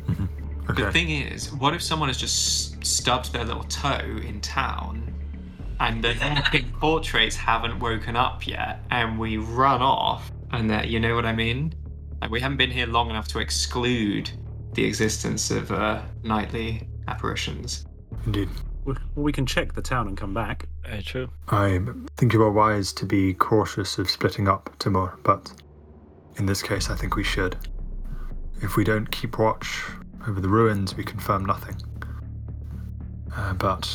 <laughs> Okay. The thing is, what if someone has just stubbed their little toe in town and the walking portraits haven't woken up yet, and we run off, and that you know what I mean? Like we haven't been here long enough to exclude the existence of uh, nightly apparitions. Indeed. Well, we can check the town and come back. Very true. I think you are wise to be cautious of splitting up, Timur, but in this case, I think we should. If we don't keep watch over the ruins, we confirm nothing. Uh, but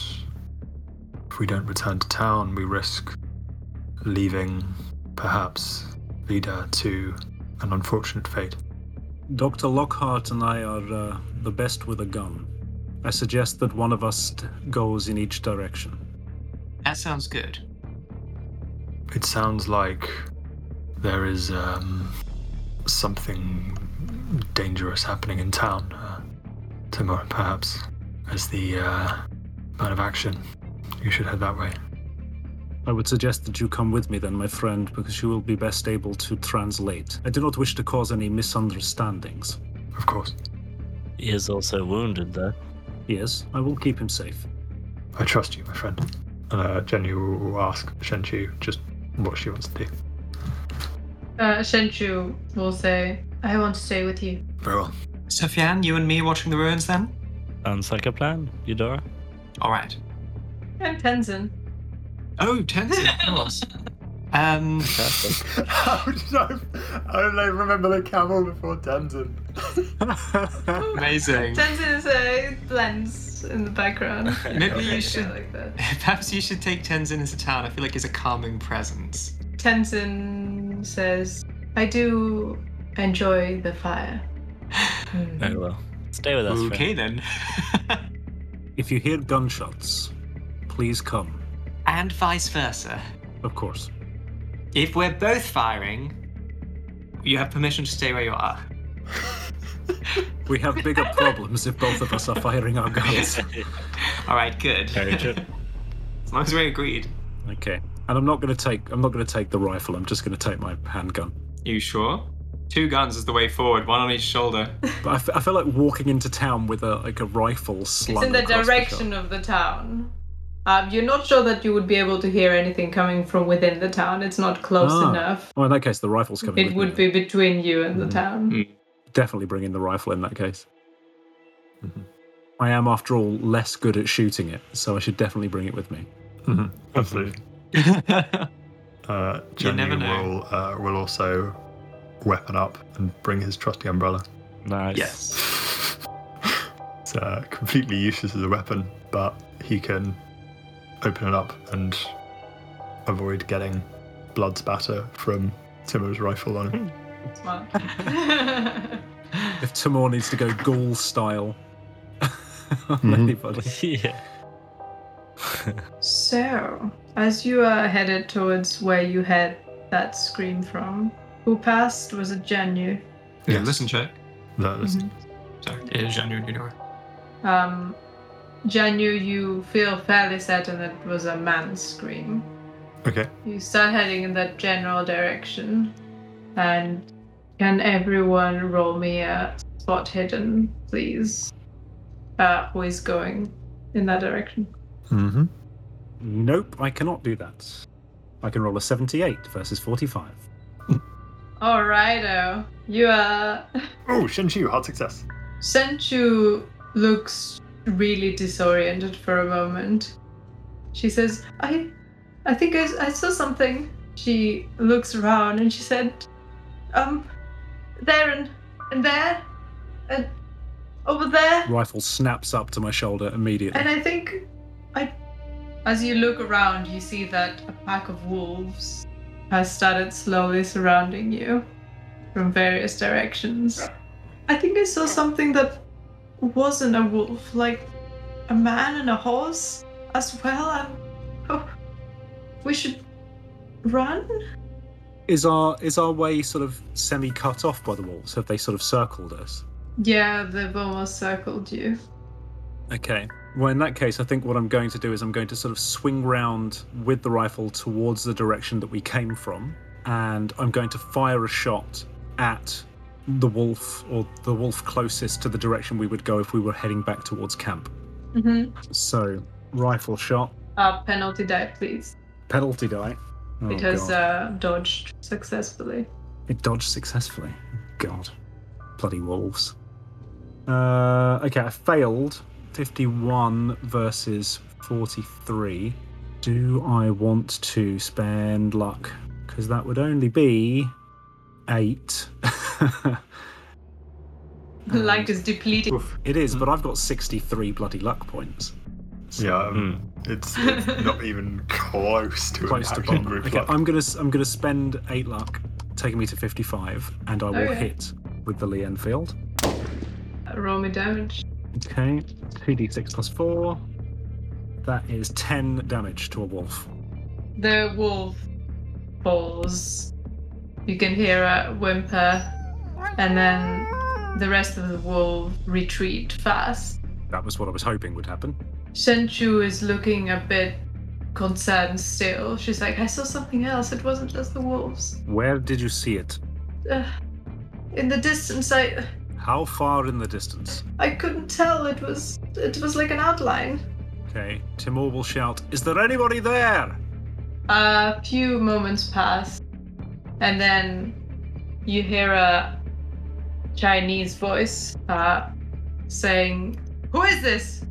if we don't return to town, we risk leaving, perhaps, Vida to an unfortunate fate. Dr. Lockhart and I are uh, the best with a gun. I suggest that one of us t- goes in each direction. That sounds good. It sounds like there is um, something dangerous happening in town. Uh, Timur, perhaps, as the uh, man of action, you should head that way. I would suggest that you come with me then, my friend, because you will be best able to translate. I do not wish to cause any misunderstandings. Of course. He is also wounded, though. Yes, I will keep him safe. I trust you, my friend. And Uh, Jenny will will ask Shenchu just what she wants to do. Uh, Shenchu will say, I want to stay with you. Very well. Sofian, you and me watching the ruins then? Sounds like a plan, Eudora. All right. And Tenzin. Oh, Tenzin, of course. Um, Fantastic. How did I, how did I remember the camel before Tenzin? <laughs> <laughs> amazing. Tenzin is a blends in the background. <laughs> Maybe you I should. like that. Perhaps you should take Tenzin into town. I feel like he's a calming presence. Tenzin says, I do enjoy the fire. Very well. Stay with us. Okay friend. then. if you hear gunshots, please come. And vice versa. Of course. If we're both firing, you have permission to stay where you are. <laughs> We have bigger problems if both of us are firing our guns. <laughs> All right, good. Very true. <laughs> as long as we agreed. Okay. And I'm not going to take. I'm not going to take the rifle. I'm just going to take my handgun. You sure? Two guns is the way forward, one on each shoulder. But I, f- I feel like walking into town with a like a rifle slung It's in the across direction of the town. Um, you're not sure that you would be able to hear anything coming from within the town. It's not close Ah. enough. Well, in that case, the rifle's coming. It would me be between you and the Mhm. town. Mm. definitely bring in the rifle in that case. Mhm. I am, after all, less good at shooting it, so I should definitely bring it with me. Mm-hmm. Absolutely. <laughs> Uh, You Jenny never know. will uh, will also weapon up and bring his trusty umbrella. Nice. yes. <laughs> It's uh, completely useless as a weapon, but he can open it up and avoid getting blood spatter from Timur's rifle on him. Smart. If Timur needs to go ghoul style on <laughs> Mhm. anybody. yeah. so, as you are headed towards where you had that scream from, who passed was it Jian Yu? Yeah, Yes. listen check. That is- Sorry, it is genuine Eudora. Um, Jian Yu, you feel fairly certain that it was a man's scream. Okay. You start heading in that general direction. And can everyone roll me a spot hidden, please? Uh, who is going in that direction? Mm-hmm. Nope, I cannot do that. I can roll a 78 versus 45. Alrighto. You are. Oh, Shenchu, hard success. Shenchu looks really disoriented for a moment. She says, I I think I, I saw something. She looks around and she said, um, there and, and there and over there. Rifle snaps up to my shoulder immediately. And I think I as you look around you see that a pack of wolves has started slowly surrounding you from various directions. I think I saw something that wasn't a wolf, like a man and a horse as well. And oh, we should run. Is our is our way sort of semi cut off by the wolves? Have they sort of circled us? Yeah, they've almost circled you. Okay. Well, in that case, I think what I'm going to do is I'm going to sort of swing round with the rifle towards the direction that we came from, and I'm going to fire a shot at the wolf or the wolf closest to the direction we would go if we were heading back towards camp. Mm-hmm. So, rifle shot Uh, penalty die, please. Penalty die. Oh, it has uh, dodged successfully. It dodged successfully. God. Bloody wolves. Uh, okay, I failed. 51 versus 43. Do I want to spend luck? Because that would only be 8. <laughs> Light is depleted. it is, but I've got 63 bloody luck points. Yeah, um, it's, it's <laughs> not even close to Close an to bomb. group Okay, luck. I'm gonna I'm gonna spend eight luck, taking me to 55, and I will Okay. hit with the Lee Enfield. Roll me damage. Okay, 2d6 plus 4. That is 10 damage to a wolf. The wolf falls. You can hear a whimper, and then the rest of the wolf retreat fast. That was what I was hoping would happen. Shenchu is looking a bit concerned still. She's like, I saw something else. It wasn't just the wolves. Where did you see it? Uh, in the distance, I How far in the distance? I couldn't tell. It was it was like an outline. Okay, Timur will shout, Is there anybody there? A few moments pass, and then you hear a Chinese voice uh, saying, "Who is this?"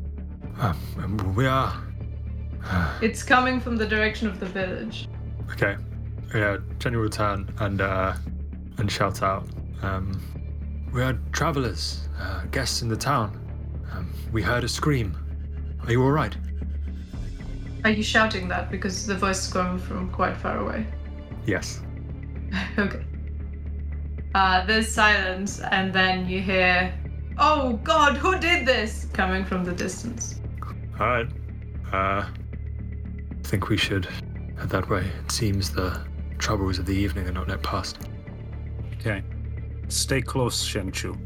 Um, we are. It's coming from the direction of the village. Okay. Yeah, Jenny will turn and uh, and shout out. Um, we are travelers, uh, guests in the town. Um, we heard a scream. Are you all right? Are you shouting that because the voice is coming from quite far away? Yes. <laughs> okay. Uh, there's silence, and then you hear, "Oh God, who did this?" coming from the distance. All right. Uh, I think we should head that way. It seems the troubles of the evening are not yet past. Okay. Stay close, Shenchu.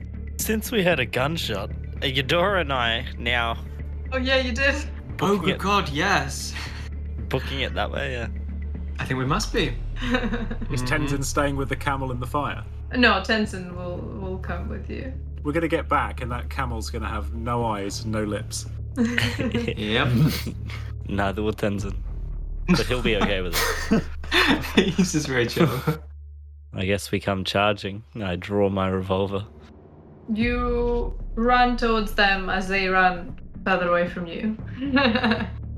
Since we had a gunshot, Eudora and I now Oh yeah, you did. Oh, Booking good it. God, yes. booking it that way. Yeah. I think we must be. <laughs> Is Tenzin staying with the camel in the fire? no, Tenzin will will come with you. We're gonna get back, and that camel's gonna have no eyes, no lips. <laughs> Yep. <laughs> Neither will Tenzin, but he'll be okay with it. He's just very chill. I guess we come charging. I draw my revolver. You run towards them as they run further away from you.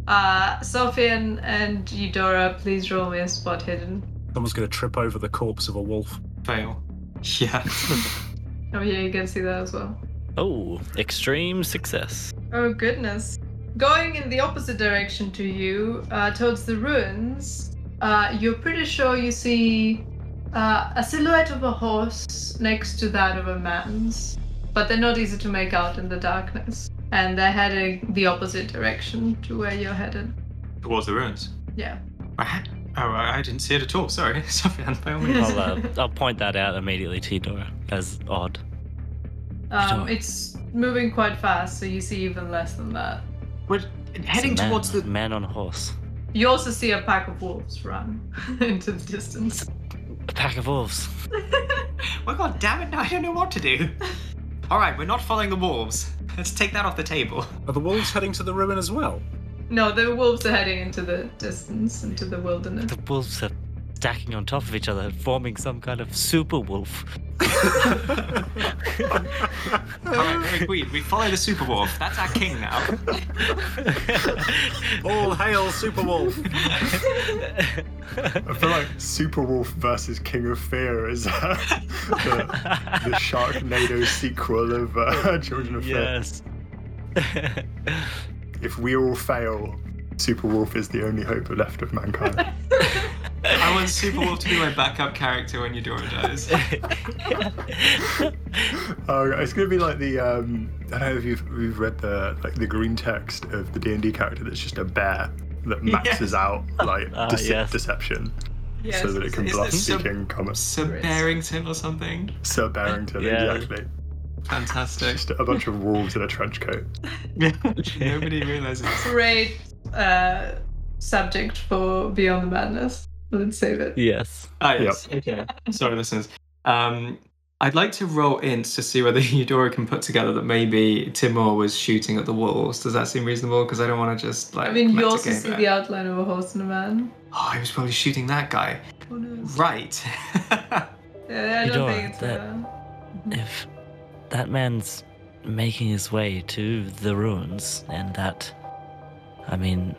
uh, Sofian and Eudora, please roll me a spot hidden. Someone's gonna trip over the corpse of a wolf. Fail. Yeah. <laughs> Oh yeah, you can see that as well. Oh, extreme success. Oh goodness. Going in the opposite direction to you, uh, towards the ruins, uh, you're pretty sure you see uh, a silhouette of a horse next to that of a man's, but they're not easy to make out in the darkness. And they're heading the opposite direction to where you're headed. Towards the ruins. Yeah. I had- Oh, I I didn't see it at all. Sorry. <laughs> Sorry, by all means. I'll, uh, I'll point that out immediately to Dora as odd. Um, it's moving quite fast, so you see even less than that. We're heading man, towards the. man on a horse. You also see a pack of wolves run <laughs> into the distance. A pack of wolves. <laughs> Oh god damn it! Now I don't know what to do. All right, we're not following the wolves. Let's take that off the table. Are the wolves heading to the ruin as well? No, the wolves are heading into the distance, into the wilderness. The wolves are stacking on top of each other, forming some kind of super wolf. <laughs> All right, agreed. We follow the super wolf. That's our king now. <laughs> All hail, Super Wolf! <laughs> I feel like super wolf versus King of Fear is uh, the, the Sharknado sequel of uh, Children of Fear. yes. If we all fail, Superwolf is the only hope left of mankind. <laughs> I want super wolf to be my backup character when Eudora dies. <laughs> Oh, it's gonna be like the um, I don't know if you've, you've read the like the green text of the D and D character that's just a bear that maxes Yes. out like dece- yes. deception Yes. so that it can bluff it Sir- speaking comments. Sir Barrington or something. Sir Barrington, Yeah. exactly. Fantastic. Just a bunch of wolves in a trench coat. Yeah, <laughs> nobody realizes. Great uh, subject for Beyond the Madness. Let's save it. yes. Ah, yes. Okay. Sorry, listeners. Um, I'd like to roll ints to see whether <laughs> Eudora can put together that maybe Timur was shooting at the walls. Does that seem reasonable? Because I don't want to just like. I mean, you meta also see it. the outline of a horse and a man. Oh, he was probably shooting that guy. Who knows? Right. <laughs> Yeah, I don't Eudora, think it's that- a... If that man's making his way to the ruins, and that, I mean,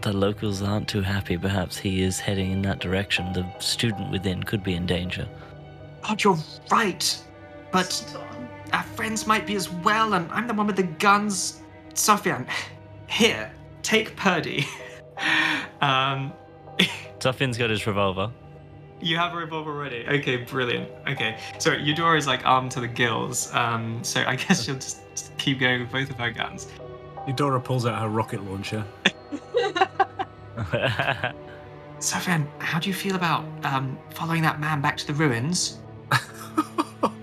the locals aren't too happy, perhaps he is heading in that direction. The student within could be in danger. God, you're right. But our friends might be as well, and I'm the one with the guns. Sofian, here, take Purdy. <laughs> um, <laughs> Sofian's got his revolver. You have a revolver already. Okay, brilliant. Okay, so Eudora is like armed to the gills. Um, so I <laughs> guess she'll just, just keep going with both of her guns. Eudora pulls out her rocket launcher. <laughs> So Sofian, how do you feel about um, following that man back to the ruins? <laughs>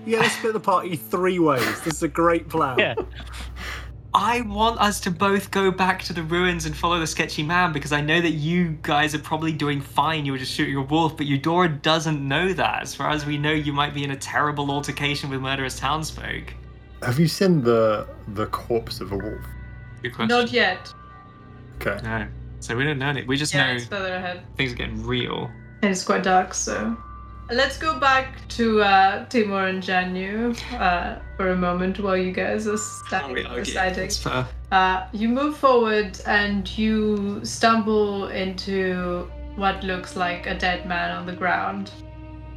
yeah, let's split the party three ways. This is a great plan. yeah. I want us to both go back to the ruins and follow the sketchy man because I know that you guys are probably doing fine. You were just shooting a wolf, but Eudora doesn't know that. As far as we know, you might be in a terrible altercation with murderous townsfolk. Have you seen the the corpse of a wolf? Good question. Not yet. Okay. No. So we don't know it. We just Yeah, know it's further ahead. things are getting real. And it's quite dark, so. Let's go back to uh, Timur and Jian Yu uh, for a moment while you guys are standing deciding. It's fair. Uh, you move forward and you stumble into what looks like a dead man on the ground.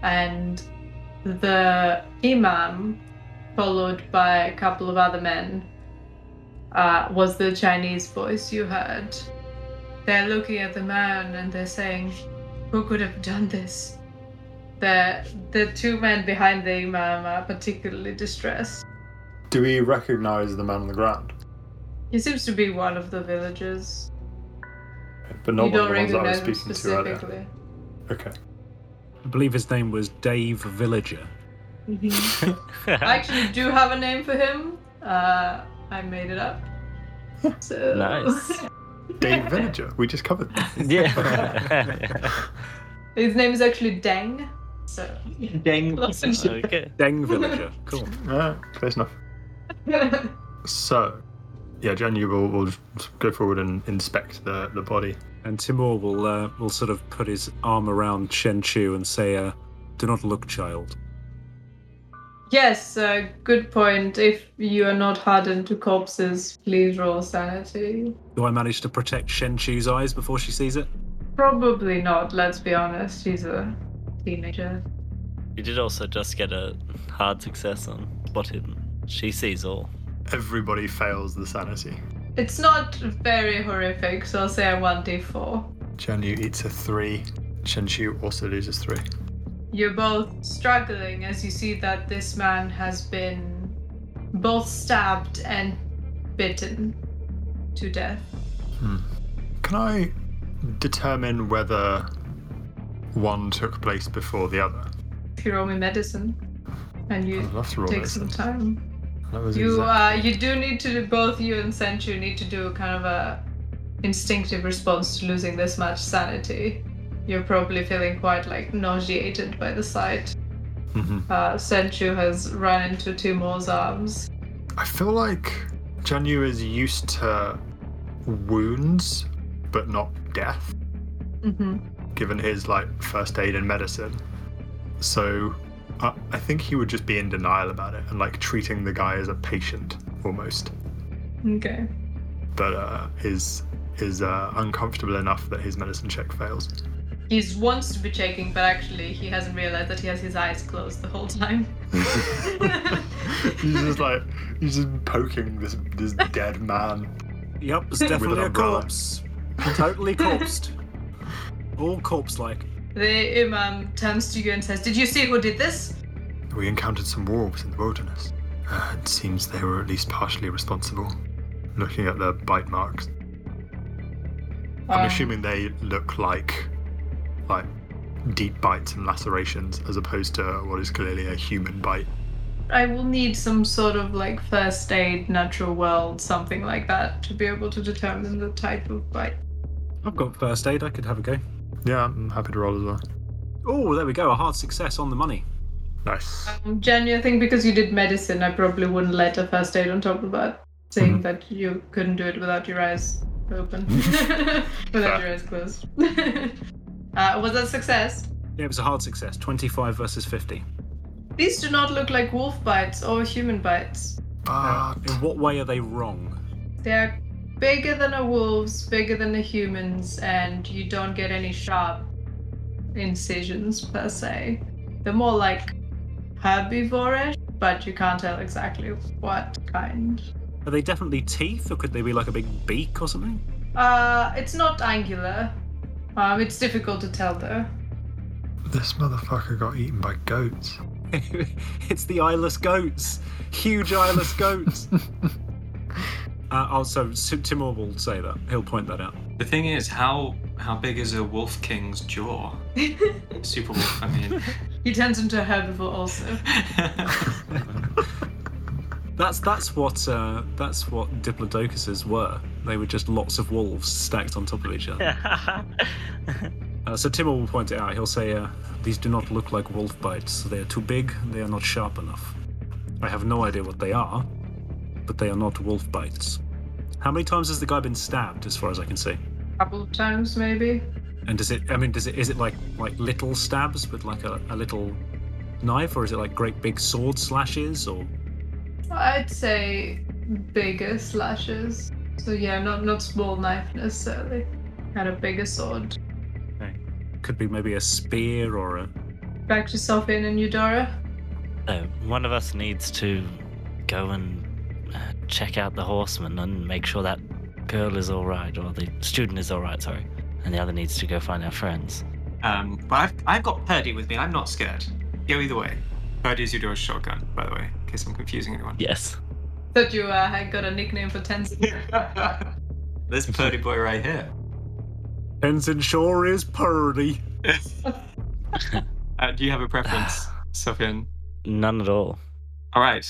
And the Imam, followed by a couple of other men, uh, was the Chinese voice you heard. They're looking at the man and they're saying, Who could have done this? The, the two men behind the Imam are particularly distressed. Do we recognize the man on the ground? He seems to be one of the villagers. But not you one don't of the ones I was speaking to earlier. Okay. I believe his name was Dave Villager. I actually do have a name for him. Uh, I made it up. <laughs> So Nice. <laughs> Dave Villager. We just covered that. yeah. <laughs> His name is actually Deng. So Dang. close enough. okay. Deng Villager. <laughs> Cool. Yeah, close enough. So, yeah, Jian Yu will, will go forward and inspect the, the body. And Timur will uh, will sort of put his arm around Shen Chu and say, uh, "Do not look, child." yes, uh, good point. If you are not hardened to corpses, please roll sanity. Do I manage to protect Shen Chu's eyes before she sees it? Probably not. Let's be honest. She's a teenager. You did also just get a hard success on spot hidden. She sees all. Everybody fails the sanity. It's not very horrific, so I'll say a one d4. Jian Yu eats a three. Shenchu also loses three. You're both struggling as you see that this man has been both stabbed and bitten to death. Hmm. Can I determine whether one took place before the other? If you roll me medicine, and you I'd love to roll take this. some time. That was You uh, you do need to do both you and Shenchu need to do kind of a instinctive response to losing this much sanity. You're probably feeling quite like nauseated by the sight. Mhm. Uh, Shenchu has run into Timur's arms. I feel like Jian Yu is used to wounds, but not death, hmm given his like first aid and medicine. So I I think he would just be in denial about it and like treating the guy as a patient almost, Okay. but uh, is is uh, uncomfortable enough that his medicine check fails. He wants to be checking, but actually he hasn't realized that he has his eyes closed the whole time. <laughs> he's just like he's just poking this this dead man. Yep, it's With definitely an a corpse. Totally corpsed. All corpse-like. The imam turns to you and says, "Did you see who did this?" We encountered some wolves in the wilderness. Uh, it seems they were at least partially responsible. Looking at the bite marks, I'm Um, assuming they look like like deep bites and lacerations, as opposed to what is clearly a human bite. I will need some sort of like first aid, natural world, something like that, to be able to determine the type of bite. I've got first aid. I could have a go. Yeah, I'm happy to roll as well. Oh, there we go. A hard success on the money. Nice. Um, Jenny, I think because you did medicine, I probably wouldn't let a first aid on top of that, saying Mhm. that you couldn't do it without your eyes open, <laughs> <laughs> without your eyes closed. <laughs> uh, was that success? Yeah, it was a hard success. 25 versus 50. These do not look like wolf bites or human bites. Uh, in what way are they wrong? They're bigger than a wolf's, bigger than the humans, and you don't get any sharp incisions per se. They're more like herbivorish, but you can't tell exactly what kind. Are they definitely teeth, or could they be like a big beak or something? Uh, it's not angular. Um, it's difficult to tell though. this motherfucker got eaten by goats. <laughs> it's the eyeless goats. Huge eyeless goats. <laughs> uh, also, Timur will say that. He'll point that out. The thing is, how how big is a wolf king's jaw? <laughs> Super wolf, I mean. He turns into a herbivore also. <laughs> That's that's what uh, that's what diplodocuses were. They were just lots of wolves stacked on top of each other. <laughs> Uh, so Timur will point it out. He'll say, uh, "These do not look like wolf bites. They are too big. They are not sharp enough. I have no idea what they are, but they are not wolf bites." How many times has the guy been stabbed, as far as I can see? A couple of times maybe. And does it? I mean, does it? Is it like like little stabs with like a, a little knife, or is it like great big sword slashes? Or I'd say bigger slashes. So yeah, not not small knife necessarily. Had a bigger sword. Okay. could be maybe a spear or a. Back to in and Eudora. So one of us needs to go and uh, check out the horseman and make sure that girl is all right, or the student is all right. Sorry, and the other needs to go find our friends. Um, but I've, I've got Purdy with me. I'm not scared. Go either way. Purdy's is Eudora's shotgun, by the way, in case I'm confusing anyone. Yes. Thought you uh, had got a nickname for Tenzin. <laughs> This Purdy boy right here. Tenzin sure is Purdy. <laughs> Uh, do you have a preference, Sofian? None at all. All right.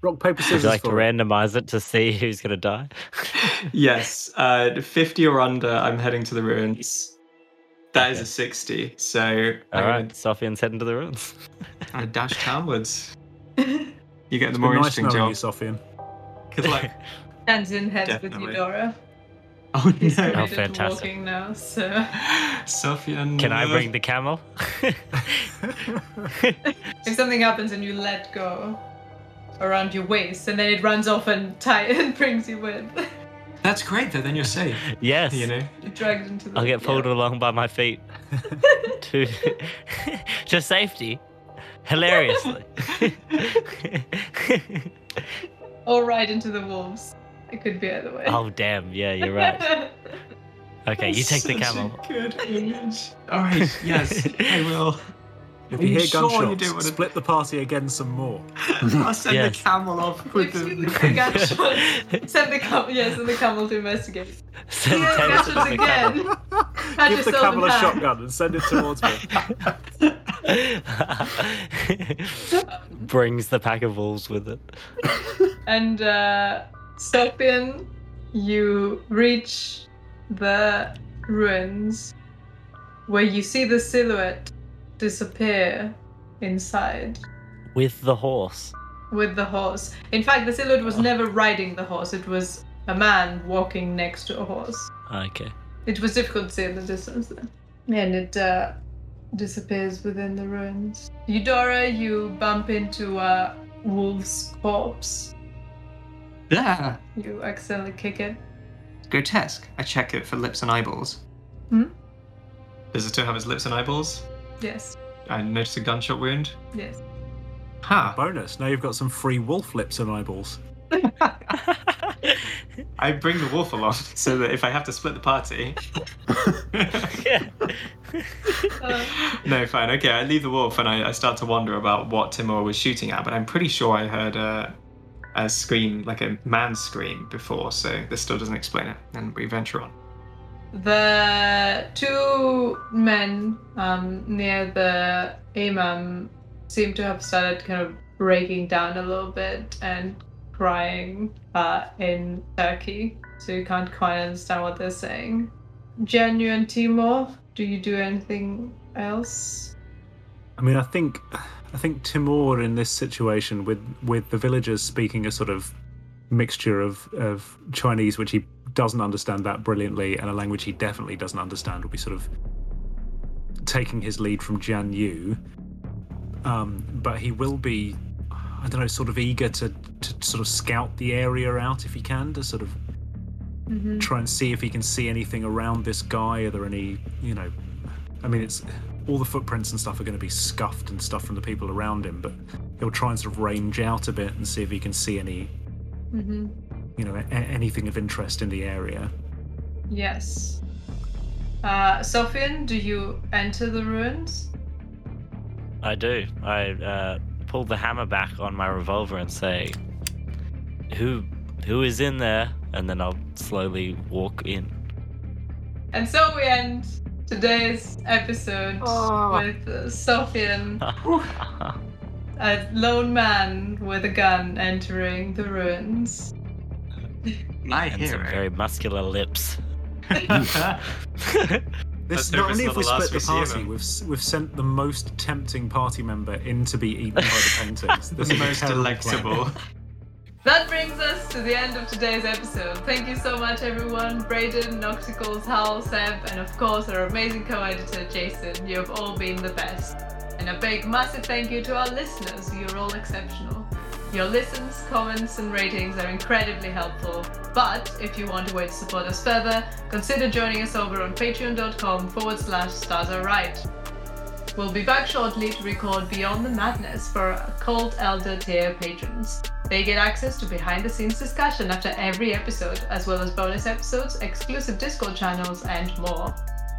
Rock paper Would scissors. you like to for it. randomize it to see <laughs> who's gonna die? <laughs> yes. Uh, 50 or under, I'm heading to the ruins. That is a 60. So I'm All gonna- right, Sofian's heading to the ruins. <laughs> I'm gonna dash townwards. You get the It's more been nice interesting knowing you, job. Sofian. Good luck. Tenzin heads Definitely. with Eudora. Oh He's no. committed to fantastic. walking now, so Sofian. Can I bring the camel? if something happens and you let go around your waist and then it runs off and tie <laughs> and brings you with. That's great though, then you're safe. yes. You know? you dragged into the I'll get pulled yeah. along by my feet <laughs> to <laughs> to safety. Hilariously. Or right into the wolves. It could be either way. oh damn! Yeah, you're right. Okay, you take the Such a camel. Good image. All right. Yes, I will. If Are you you hear sure you gunshots, do wanna- split the party again some more. <laughs> I'll send Yes. the camel off with the. <laughs> the gunshots. Send the camel, yeah, send the camel to investigate. Send Yeah, gunshots the camel. again. Had <laughs> Give the yourself camel in a shotgun and send it towards me. Brings the pack of wolves with it. And uh, Sofian, you reach the ruins where you see the silhouette disappear inside With the horse. with the horse. In fact, the silhouette was never riding the horse, it was a man walking next to a horse. Okay. It was difficult to see in the distance then. And it uh, disappears within the ruins. Eudora, you bump into a wolf's corpse. Yeah. You accidentally kick it. Grotesque. I check it for lips and eyeballs. Hmm? Does it still have its lips and eyeballs? Yes, I noticed a gunshot wound. yes. Ha! Bonus. Now you've got some free wolf lips and eyeballs. <laughs> I bring the wolf along <laughs> so that if I have to split the party. <laughs> No, fine. Okay, I leave the wolf and I, I start to wonder about what Timur was shooting at, but I'm pretty sure I heard a, a scream, like a man's scream, before, so this still doesn't explain it. And we venture on. The two men um, near the imam seem to have started kind of breaking down a little bit and crying uh, in Turkic, so you can't quite understand what they're saying. Genuine Timur, do you do anything else? I mean, I think I think Timur in this situation with with the villagers speaking a sort of mixture of of Chinese, which he doesn't understand that brilliantly, and a language he definitely doesn't understand, will be sort of taking his lead from Jian Yu. Um, but he will be, I don't know, sort of eager to to sort of scout the area out if he can, to sort of Mm-hmm. try and see if he can see anything around this guy. Are there any, you know, I mean, it's all the footprints and stuff are going to be scuffed and stuff from the people around him, but he'll try and sort of range out a bit and see if he can see any, Mm-hmm. You know, a- anything of interest in the area. Yes. Uh, Sofian, do you enter the ruins? I do. I uh, pull the hammer back on my revolver and say, "Who, who is in there?" And then I'll slowly walk in. And so we end today's episode Oh. with uh, Sofian, <laughs> a lone man with a gun entering the ruins. <laughs> My and some very muscular lips. <laughs> This not only have we split the party, we've we've sent the most tempting party member in to be eaten by the paintings. <laughs> This the is most delectable. That brings us to the end of today's episode. Thank you so much, everyone. Braden, Nocticals, Hal, Seb, and of course our amazing co-editor Jason. You have all been the best. And a big, massive thank you to our listeners. You're all exceptional. Your listens, comments, and ratings are incredibly helpful. But if you want a way to support us further, consider joining us over on patreon.com forward slash stars are right. We'll be back shortly to record Beyond the Madness for Cult Elder tier patrons. They get access to behind the scenes discussion after every episode, as well as bonus episodes, exclusive Discord channels, and more.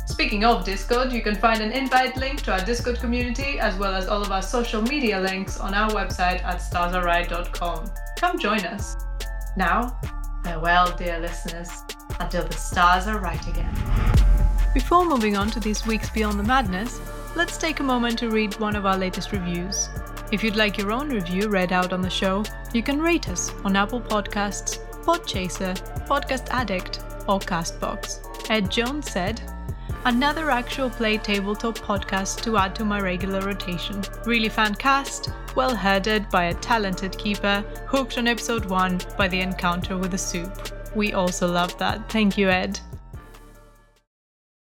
Speaking of Discord, you can find an invite link to our Discord community, as well as all of our social media links on our website at starsaride.com. Come join us. Now, farewell, dear listeners, until the stars are right again. Before moving on to this week's Beyond the Madness, let's take a moment to read one of our latest reviews. If you'd like your own review read out on the show, you can rate us on Apple Podcasts, Podchaser, Podcast Addict, or Castbox. Ed Jones said, Another actual play tabletop podcast to add to my regular rotation. Really fan cast, well headed by a talented keeper, hooked on episode 1 by the encounter with the soup. We also love that. Thank you, Ed.